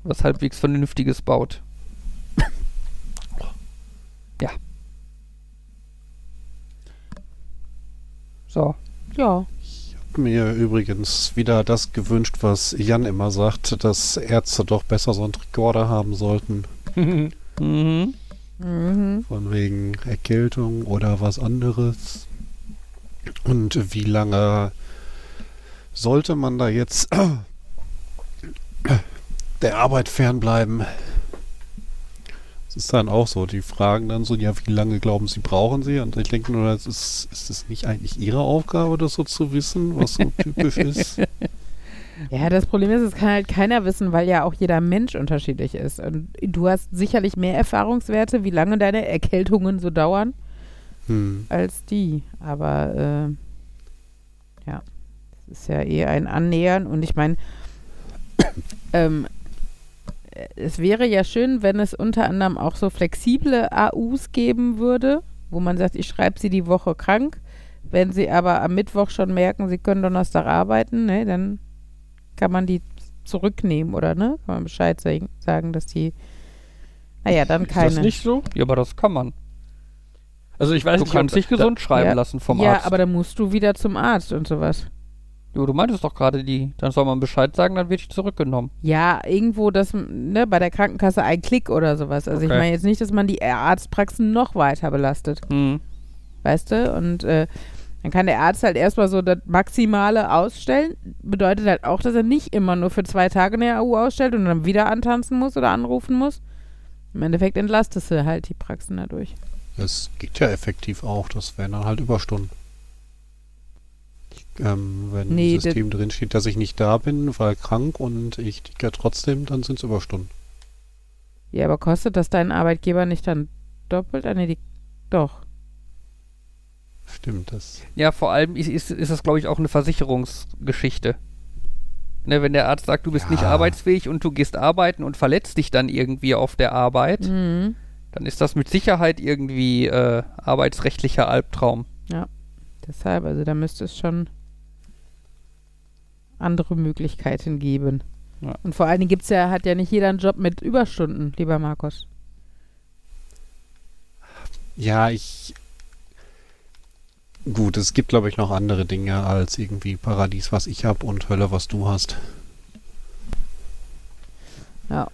was halbwegs Vernünftiges baut. ja. So. Ja. Mir übrigens wieder das gewünscht, was Jan immer sagt, dass Ärzte doch besser so einen Rekorder haben sollten. [LAUGHS] Mhm. Mhm. Von wegen Erkältung oder was anderes. Und wie lange sollte man da jetzt der Arbeit fernbleiben? Das ist dann auch so. Die fragen dann so, ja, wie lange glauben sie, brauchen sie? Und ich denke nur, das ist, ist es nicht eigentlich ihre Aufgabe, das so zu wissen, was so typisch ist? [LAUGHS] Ja, das Problem ist, es kann halt keiner wissen, weil ja auch jeder Mensch unterschiedlich ist. Und du hast sicherlich mehr Erfahrungswerte, wie lange deine Erkältungen so dauern, Hm. als die. Aber äh, ja, es ist ja eher ein Annähern. Und ich meine, ähm, es wäre ja schön, wenn es unter anderem auch so flexible AUs geben würde, wo man sagt, ich schreibe sie die Woche krank. Wenn sie aber am Mittwoch schon merken, sie können Donnerstag arbeiten, ne, dann kann man die zurücknehmen oder ne? Kann man Bescheid sagen, dass die, naja, dann Ist keine. das nicht so? Ja, aber das kann man. Also ich weiß Du nicht, kannst dich gesund schreiben ja. lassen vom ja, Arzt. aber dann musst du wieder zum Arzt und sowas. Jo, du meintest doch gerade die. Dann soll man Bescheid sagen, dann wird ich zurückgenommen. Ja, irgendwo das, ne, bei der Krankenkasse ein Klick oder sowas. Also ich Okay. meine jetzt nicht, dass man die Arztpraxen noch weiter belastet, Hm. weißt du? Und äh, dann kann der Arzt halt erstmal so das Maximale ausstellen. Bedeutet halt auch, dass er nicht immer nur für zwei Tage eine AU ausstellt und dann wieder antanzen muss oder anrufen muss. Im Endeffekt entlastest du halt die Praxen dadurch. Das geht ja effektiv auch. Das wären dann halt Überstunden. Ähm, wenn Nee, im System drin steht, dass ich nicht da bin, weil krank und ich ticke trotzdem, dann sind es Überstunden. Ja, aber kostet das deinen Arbeitgeber nicht dann doppelt? Ah, nee, die, doch. Stimmt, das. Ja, vor allem ist, ist, ist das, glaube ich, auch eine Versicherungsgeschichte. Ne, wenn der Arzt sagt, du bist nicht Ja. arbeitsfähig und du gehst arbeiten und verletzt dich dann irgendwie auf der Arbeit, Mhm. dann ist das mit Sicherheit irgendwie äh, arbeitsrechtlicher Albtraum. Deshalb, also da müsste es schon andere Möglichkeiten geben. Ja. Und vor allen Dingen gibt's ja, hat ja nicht jeder einen Job mit Überstunden, lieber Markus. Ja, ich. Gut, es gibt, glaube ich, noch andere Dinge als irgendwie Paradies, was ich habe und Hölle, was du hast. Ja.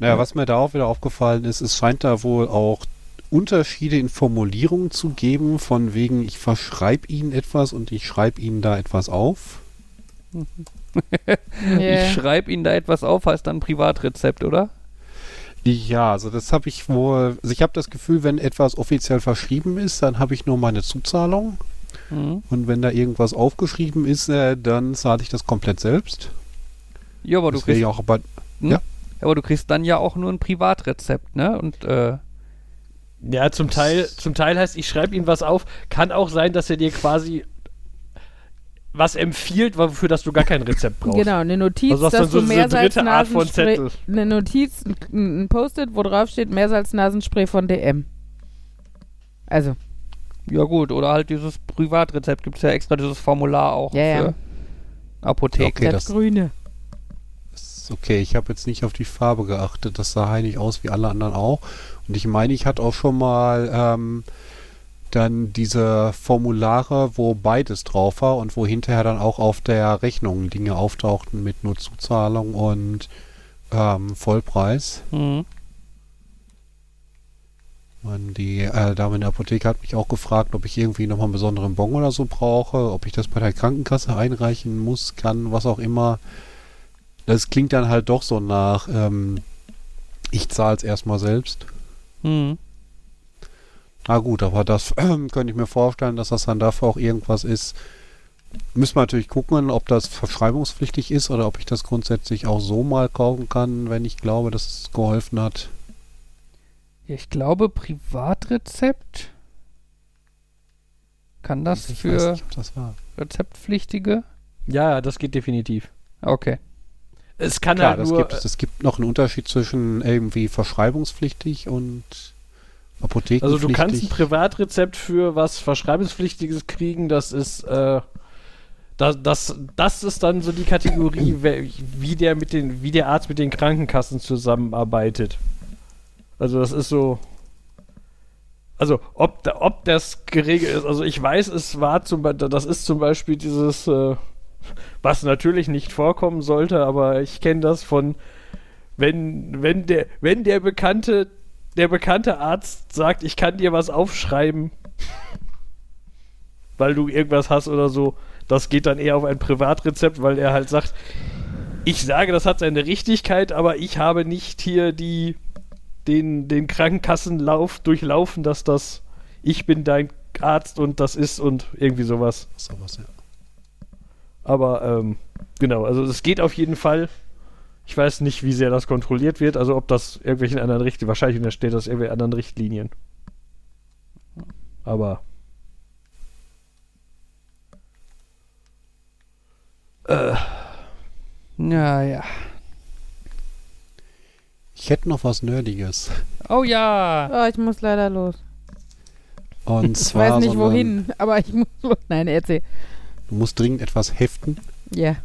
Naja, was mir da auch wieder aufgefallen ist, es scheint da wohl auch Unterschiede in Formulierungen zu geben, von wegen, ich verschreibe ihnen etwas und ich schreibe ihnen da etwas auf. [LAUGHS] Ich schreibe Ihnen da etwas auf, heißt dann Privatrezept, oder? Ja, also das habe ich wohl, also ich habe das Gefühl, wenn etwas offiziell verschrieben ist, dann habe ich nur meine Zuzahlung Mhm. und wenn da irgendwas aufgeschrieben ist, äh, dann zahle ich das komplett selbst. Ja, aber du das wäre kriegst, ja auch aber aber du kriegst dann ja auch nur ein Privatrezept, ne? Und äh, Ja, zum Teil, zum Teil heißt, ich schreibe ihm was auf. Kann auch sein, dass er dir quasi was empfiehlt, wofür dass du gar kein Rezept brauchst. Genau, eine Notiz, Also dass dann so du diese dritte Art von Zettel. eine Notiz, ein, ein Post-it, wo drauf steht Meersalznasenspray von DM. Also, ja gut, oder halt dieses Privatrezept gibt es ja extra dieses Formular auch Ja, ja. für Apotheken. Okay, das, das- Grüne. ist okay. Ich habe jetzt nicht auf die Farbe geachtet. Das sah heilig aus wie alle anderen auch. Und ich meine, ich hatte auch schon mal ähm, dann diese Formulare, wo beides drauf war und wo hinterher dann auch auf der Rechnung Dinge auftauchten mit nur Zuzahlung und ähm, Vollpreis. Mhm. Man, die äh, Dame in der Apotheke hat mich auch gefragt, ob ich irgendwie nochmal einen besonderen Bon oder so brauche, ob ich das bei der Krankenkasse einreichen muss, kann, was auch immer. Das klingt dann halt doch so nach, ähm, ich zahle es erstmal selbst. Mhm. Na gut, aber das [CLEARS THROAT] könnte ich mir vorstellen, dass das dann dafür auch irgendwas ist. Müssen wir natürlich gucken, ob das verschreibungspflichtig ist oder ob ich das grundsätzlich auch so mal kaufen kann, wenn ich glaube, dass es geholfen hat. Ja, ich glaube, Privatrezept. Kann das ich für nicht, das war. Rezeptpflichtige? Ja, das geht definitiv. Okay. Es kann Klar, halt das nur, gibt es. Gibt noch einen Unterschied zwischen irgendwie verschreibungspflichtig und apothekenpflichtig. Also du kannst ein Privatrezept für was Verschreibungspflichtiges kriegen, das ist, äh, das, das, das ist dann so die Kategorie, [CLEARS THROAT] wie der mit den, wie der Arzt mit den Krankenkassen zusammenarbeitet. Also das ist so. Also ob, ob das geregelt ist, also ich weiß, es war zum Beispiel, das ist zum Beispiel dieses, äh, was natürlich nicht vorkommen sollte, aber ich kenne das von, wenn, wenn der, wenn der bekannte, der bekannte Arzt sagt, ich kann dir was aufschreiben, [LAUGHS] weil du irgendwas hast oder so, das geht dann eher auf ein Privatrezept, weil er halt sagt, ich sage, das hat seine Richtigkeit, aber ich habe nicht hier die, den, den Krankenkassenlauf durchlaufen, dass das, ich bin dein Arzt und das ist und irgendwie sowas. Sowas, ja. Aber ähm, genau, also es geht auf jeden Fall. Ich weiß nicht, wie sehr das kontrolliert wird, also ob das irgendwelchen anderen Richtlinien, wahrscheinlich steht das irgendwelche anderen Richtlinien. Aber äh, Naja. Ich hätte noch was Nerdiges. Oh ja. Oh, ich muss leider los. Und Ich zwar weiß nicht so wohin, aber ich muss los. Nein, erzähl. Du musst dringend etwas heften. Ja.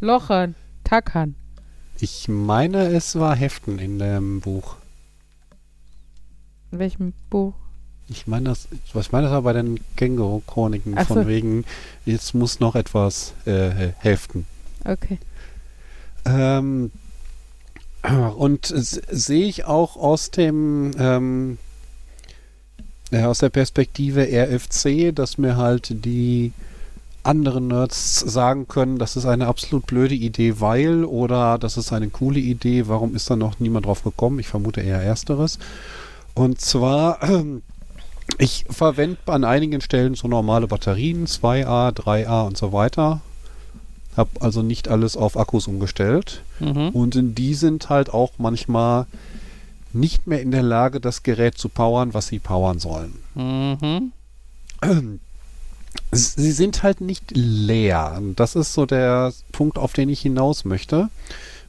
Lochern, tackern. Ich meine, es war Heften in dem Buch. In welchem Buch? Ich meine, das, ich meine, das war bei den Känguru-Chroniken Ach von so. wegen, jetzt muss noch etwas äh, heften. Okay. Ähm, und sehe ich auch aus dem ähm, äh, aus der Perspektive RFC, dass mir halt die anderen Nerds sagen können, das ist eine absolut blöde Idee, weil oder das ist eine coole Idee, warum ist da noch niemand drauf gekommen? Ich vermute eher ersteres. Und zwar, [CLEARS THROAT] ich verwende an einigen Stellen so normale Batterien, 2A, 3A und so weiter. Hab also nicht alles auf Akkus umgestellt. Mhm. Und die sind halt auch manchmal nicht mehr in der Lage, das Gerät zu powern, was sie powern sollen. Mhm. [CLEARS THROAT] Sie sind halt nicht leer. Und Das ist so der Punkt, auf den ich hinaus möchte.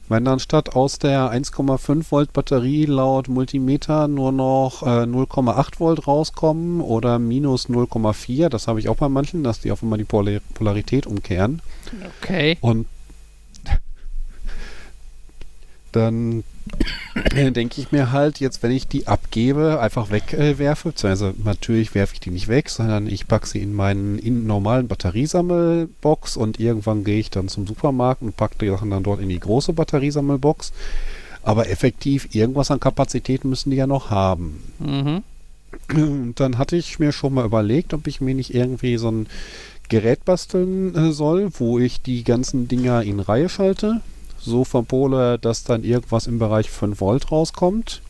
Wenn dann statt aus der 1,5 Volt Batterie laut Multimeter nur noch äh, 0,8 Volt rauskommen oder minus 0,4, das habe ich auch bei manchen, dass die auf einmal die Polar Polarität umkehren. Okay. Und dann [COUGHS] denke ich mir halt, jetzt wenn ich die abgebe, einfach wegwerfe, äh, werfe, beziehungsweise natürlich werfe ich die nicht weg, sondern ich packe sie in meinen in normalen Batteriesammelbox und irgendwann gehe ich dann zum Supermarkt und packe die Sachen dann dort in die große Batteriesammelbox. Aber effektiv, irgendwas an Kapazität müssen die ja noch haben. Mhm. Und dann hatte ich mir schon mal überlegt, ob ich mir nicht irgendwie so ein Gerät basteln äh, soll, wo ich die ganzen Dinger in Reihe schalte. So verpole, dass dann irgendwas im Bereich 5 Volt rauskommt.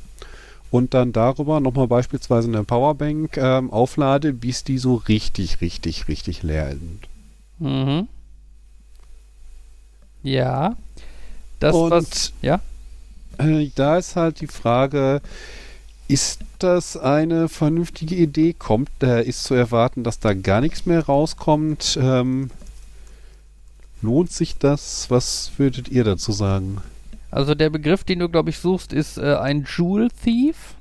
Und dann darüber nochmal beispielsweise eine Powerbank ähm, auflade, bis die so richtig, richtig, richtig leer sind. Mhm. Ja. Das, Und was. Ja. Äh, da ist halt die Frage, ist das eine vernünftige Idee? Kommt, äh, ist zu erwarten, dass da gar nichts mehr rauskommt? Ähm, lohnt sich das? Was würdet ihr dazu sagen? Also der Begriff, den du, glaube ich, suchst, ist äh, ein Joule Thief.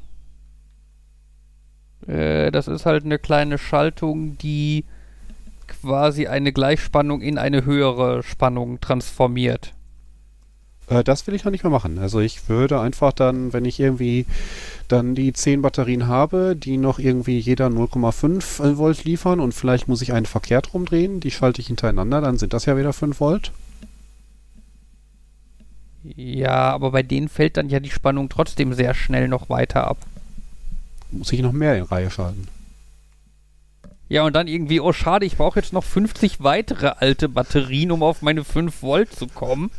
Äh, das ist halt eine kleine Schaltung, die quasi eine Gleichspannung in eine höhere Spannung transformiert. Äh, das will ich noch nicht mehr machen. Also ich würde einfach dann, wenn ich irgendwie dann die 10 Batterien habe, die noch irgendwie jeder 0,5 Volt liefern und vielleicht muss ich einen verkehrt rumdrehen, die schalte ich hintereinander, dann sind das ja wieder 5 Volt. Ja, aber bei denen fällt dann ja die Spannung trotzdem sehr schnell noch weiter ab. Muss ich noch mehr in Reihe schalten. Ja, und dann irgendwie, oh schade, ich brauche jetzt noch 50 weitere alte Batterien, um auf meine 5 Volt zu kommen.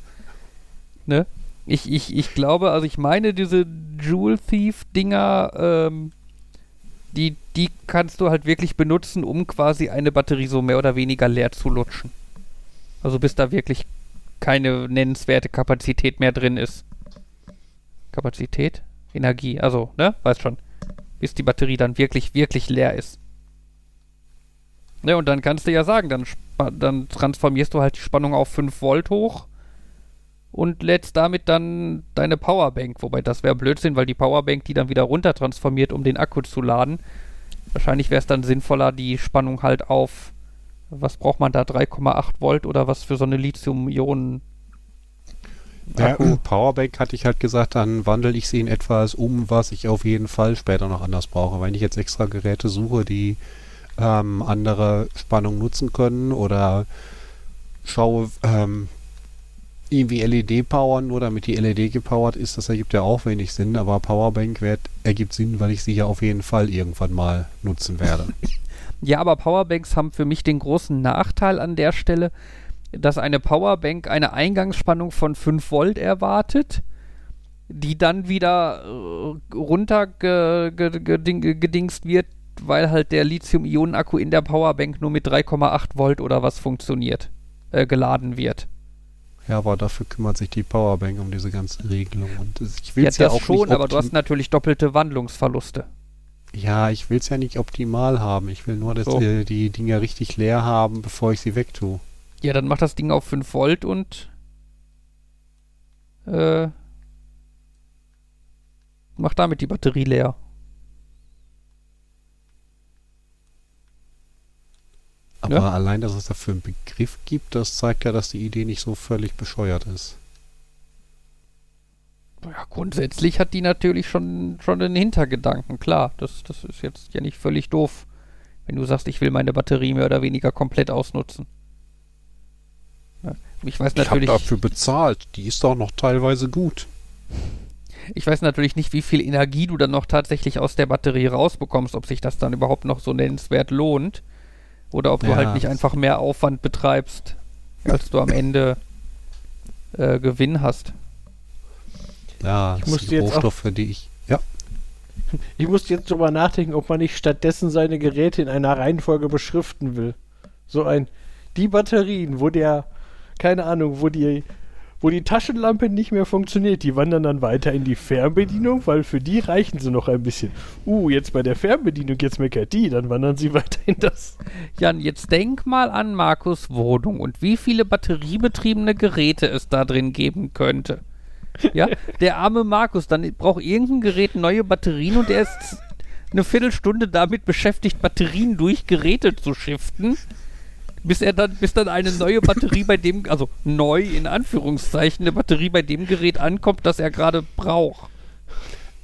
Ne? Ich, ich, ich glaube, also ich meine, diese Jewel Thief-Dinger, ähm, die, die kannst du halt wirklich benutzen, um quasi eine Batterie so mehr oder weniger leer zu lutschen. Also bis da wirklich keine nennenswerte Kapazität mehr drin ist. Kapazität? Energie, also, ne? Weißt schon. Bis die Batterie dann wirklich, wirklich leer ist. Ne, und dann kannst du ja sagen, dann, dann transformierst du halt die Spannung auf 5 Volt hoch und lädst damit dann deine Powerbank. Wobei das wäre Blödsinn, weil die Powerbank die dann wieder runter transformiert, um den Akku zu laden. Wahrscheinlich wäre es dann sinnvoller, die Spannung halt auf, was braucht man da, 3,8 Volt oder was für so eine Lithium-Ionen. Ja, Powerbank hatte ich halt gesagt, dann wandle ich sie in etwas um, was ich auf jeden Fall später noch anders brauche. Wenn ich jetzt extra Geräte suche, die ähm, andere Spannung nutzen können oder schaue, ähm, irgendwie LED powern, nur damit die LED gepowert ist, das ergibt ja auch wenig Sinn, aber Powerbank wird, ergibt Sinn, weil ich sie ja auf jeden Fall irgendwann mal nutzen werde. [LAUGHS] Ja, aber Powerbanks haben für mich den großen Nachteil an der Stelle, dass eine Powerbank eine Eingangsspannung von 5 Volt erwartet, die dann wieder äh, runtergedingst wird, weil halt der Lithium-Ionen-Akku in der Powerbank nur mit 3,8 Volt oder was funktioniert, äh, geladen wird. Ja, aber dafür kümmert sich die Powerbank um diese ganze Regelung. Und ich will ja, ja auch schon, aber du hast natürlich doppelte Wandlungsverluste. Ja, ich will es ja nicht optimal haben. Ich will nur, dass so. die, die Dinger richtig leer haben, bevor ich sie wegtue. Ja, dann mach das Ding auf 5 Volt und äh, mach damit die Batterie leer. Aber ja? allein, dass es dafür einen Begriff gibt, das zeigt ja, dass die Idee nicht so völlig bescheuert ist. Ja, grundsätzlich hat die natürlich schon, schon einen Hintergedanken, klar. Das, das ist jetzt ja nicht völlig doof, wenn du sagst, ich will meine Batterie mehr oder weniger komplett ausnutzen. Ja, ich weiß natürlich. Ich habe dafür bezahlt. Die ist doch noch teilweise gut. Ich weiß natürlich nicht, wie viel Energie du dann noch tatsächlich aus der Batterie rausbekommst, ob sich das dann überhaupt noch so nennenswert lohnt. Oder ob du ja. halt nicht einfach mehr Aufwand betreibst, als du am Ende äh, Gewinn hast. Ja, ich das sind Rohstoffe, die ich. Ja. [LAUGHS] Ich musste jetzt drüber nachdenken, ob man nicht stattdessen seine Geräte in einer Reihenfolge beschriften will. So ein. Die Batterien, wo der, keine Ahnung, wo die wo die Taschenlampe nicht mehr funktioniert. Die wandern dann weiter in die Fernbedienung, weil für die reichen sie noch ein bisschen. Uh, jetzt bei der Fernbedienung, jetzt meckert die, dann wandern sie [LAUGHS] weiter in das. Jan, jetzt denk mal an Markus Wohnung und wie viele batteriebetriebene Geräte es da drin geben könnte. Ja, [LAUGHS] der arme Markus, dann braucht irgendein Gerät neue Batterien und er ist eine Viertelstunde damit beschäftigt, Batterien durch Geräte zu shiften bis er dann, bis dann eine neue Batterie bei dem, also neu in Anführungszeichen, eine Batterie bei dem Gerät ankommt, das er gerade braucht.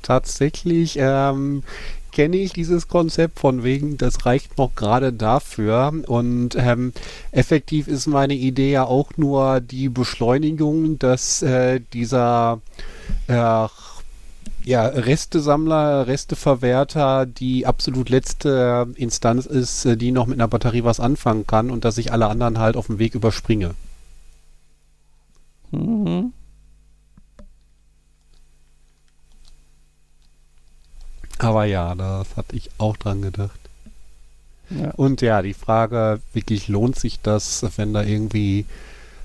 Tatsächlich ähm, kenne ich dieses Konzept von wegen, das reicht noch gerade dafür. Und ähm, effektiv ist meine Idee ja auch nur die Beschleunigung, dass äh, dieser äh, ja, Restesammler, Resteverwerter die absolut letzte Instanz ist, äh, die noch mit einer Batterie was anfangen kann und dass ich alle anderen halt auf dem Weg überspringe. Mhm. Aber ja, das hatte ich auch dran gedacht. Ja. Und ja, die Frage, wirklich lohnt sich das, wenn da irgendwie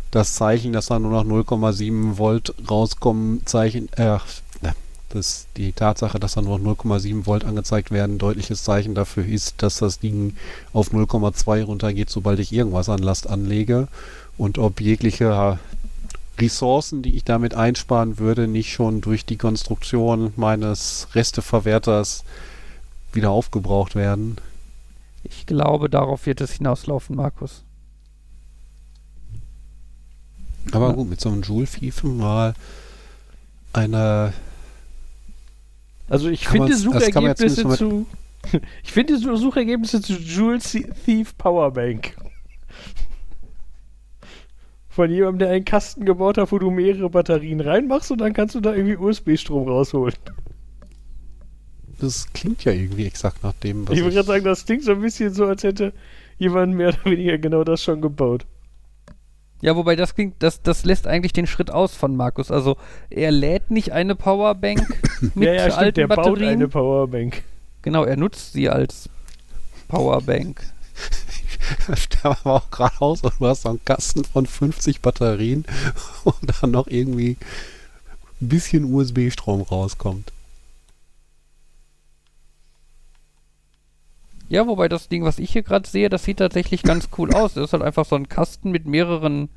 das Zeichen, dass da nur noch 0,7 Volt rauskommen, Zeichen, äh, dass die Tatsache, dass da nur 0,7 Volt angezeigt werden, deutliches Zeichen dafür ist, dass das Ding auf 0,2 runtergeht, sobald ich irgendwas an Last anlege. Und ob jegliche Ressourcen, die ich damit einsparen würde, nicht schon durch die Konstruktion meines Resteverwerters wieder aufgebraucht werden. Ich glaube, darauf wird es hinauslaufen, Markus. Aber gut, mit so einem Joule-Fiefen mal einer Also ich finde ja [LAUGHS] Suchergebnisse zu. Ich finde Suchergebnisse zu Joule Thief Powerbank. Von jemandem, der einen Kasten gebaut hat, wo du mehrere Batterien reinmachst und dann kannst du da irgendwie USB-Strom rausholen. Das klingt ja irgendwie exakt nach dem, was ich ich, würde gerade sagen, das klingt so ein bisschen so, als hätte jemand mehr oder weniger genau das schon gebaut. Ja, wobei das klingt, das, das lässt eigentlich den Schritt aus von Markus. Also er lädt nicht eine Powerbank [LAUGHS] mit ja, ja, stimmt, alten der baut Batterien. eine Powerbank. Genau, er nutzt sie als Powerbank. [LAUGHS] da war auch gerade aus, und du hast so einen Kasten von 50 Batterien [LAUGHS] und dann noch irgendwie ein bisschen USB-Strom rauskommt. Ja, wobei das Ding, was ich hier gerade sehe, das sieht tatsächlich ganz cool aus. Das ist halt einfach so ein Kasten mit mehreren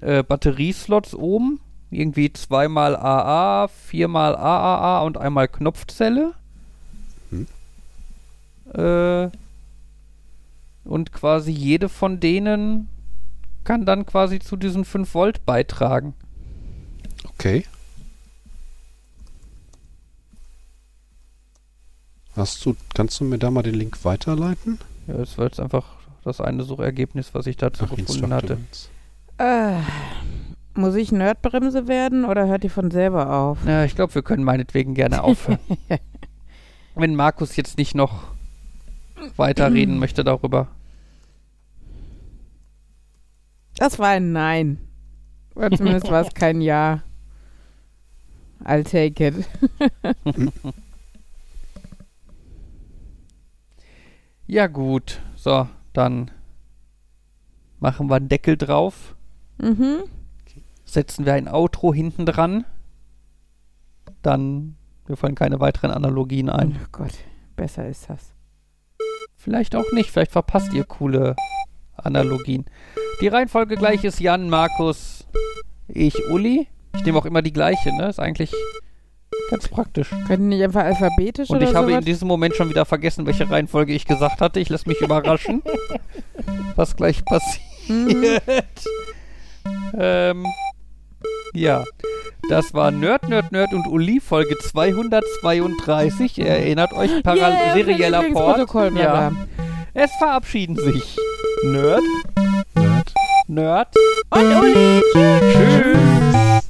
äh, Batterieslots oben. Irgendwie zweimal AA, viermal AAA und einmal Knopfzelle. Hm. Äh, und quasi jede von denen kann dann quasi zu diesen 5 Volt beitragen. Okay. Hast du, kannst du mir da mal den Link weiterleiten? Ja, das war jetzt einfach das eine Suchergebnis, was ich dazu gefunden hatte. Äh, muss ich Nerdbremse werden oder hört ihr von selber auf? Ja, ich glaube, wir können meinetwegen gerne aufhören. [LAUGHS] Wenn Markus jetzt nicht noch weiterreden [CLEARS THROAT] möchte darüber. Das war ein Nein. Oder zumindest war es [LAUGHS] kein Ja. I'll take it. [LAUGHS] Ja, gut. So, dann machen wir einen Deckel drauf. Mhm. Setzen wir ein Outro hinten dran. Dann, mir fallen keine weiteren Analogien ein. Oh Gott, besser ist das. Vielleicht auch nicht. Vielleicht verpasst ihr coole Analogien. Die Reihenfolge gleich ist Jan, Markus, ich, Uli. Ich nehme auch immer die gleiche, ne? Ist eigentlich ganz praktisch. Können die nicht einfach alphabetisch Und oder ich habe sowas? in diesem Moment schon wieder vergessen, welche Reihenfolge ich gesagt hatte. Ich lasse mich überraschen, [LAUGHS] was gleich passiert. Mhm. ähm, ja, das war Nerd, Nerd, Nerd und Uli, Folge 232. Ihr erinnert euch, Paral Yeah, serieller Port. Ja. Es verabschieden sich Nerd, Nerd. Nerd, Und Uli, tschüss. tschüss.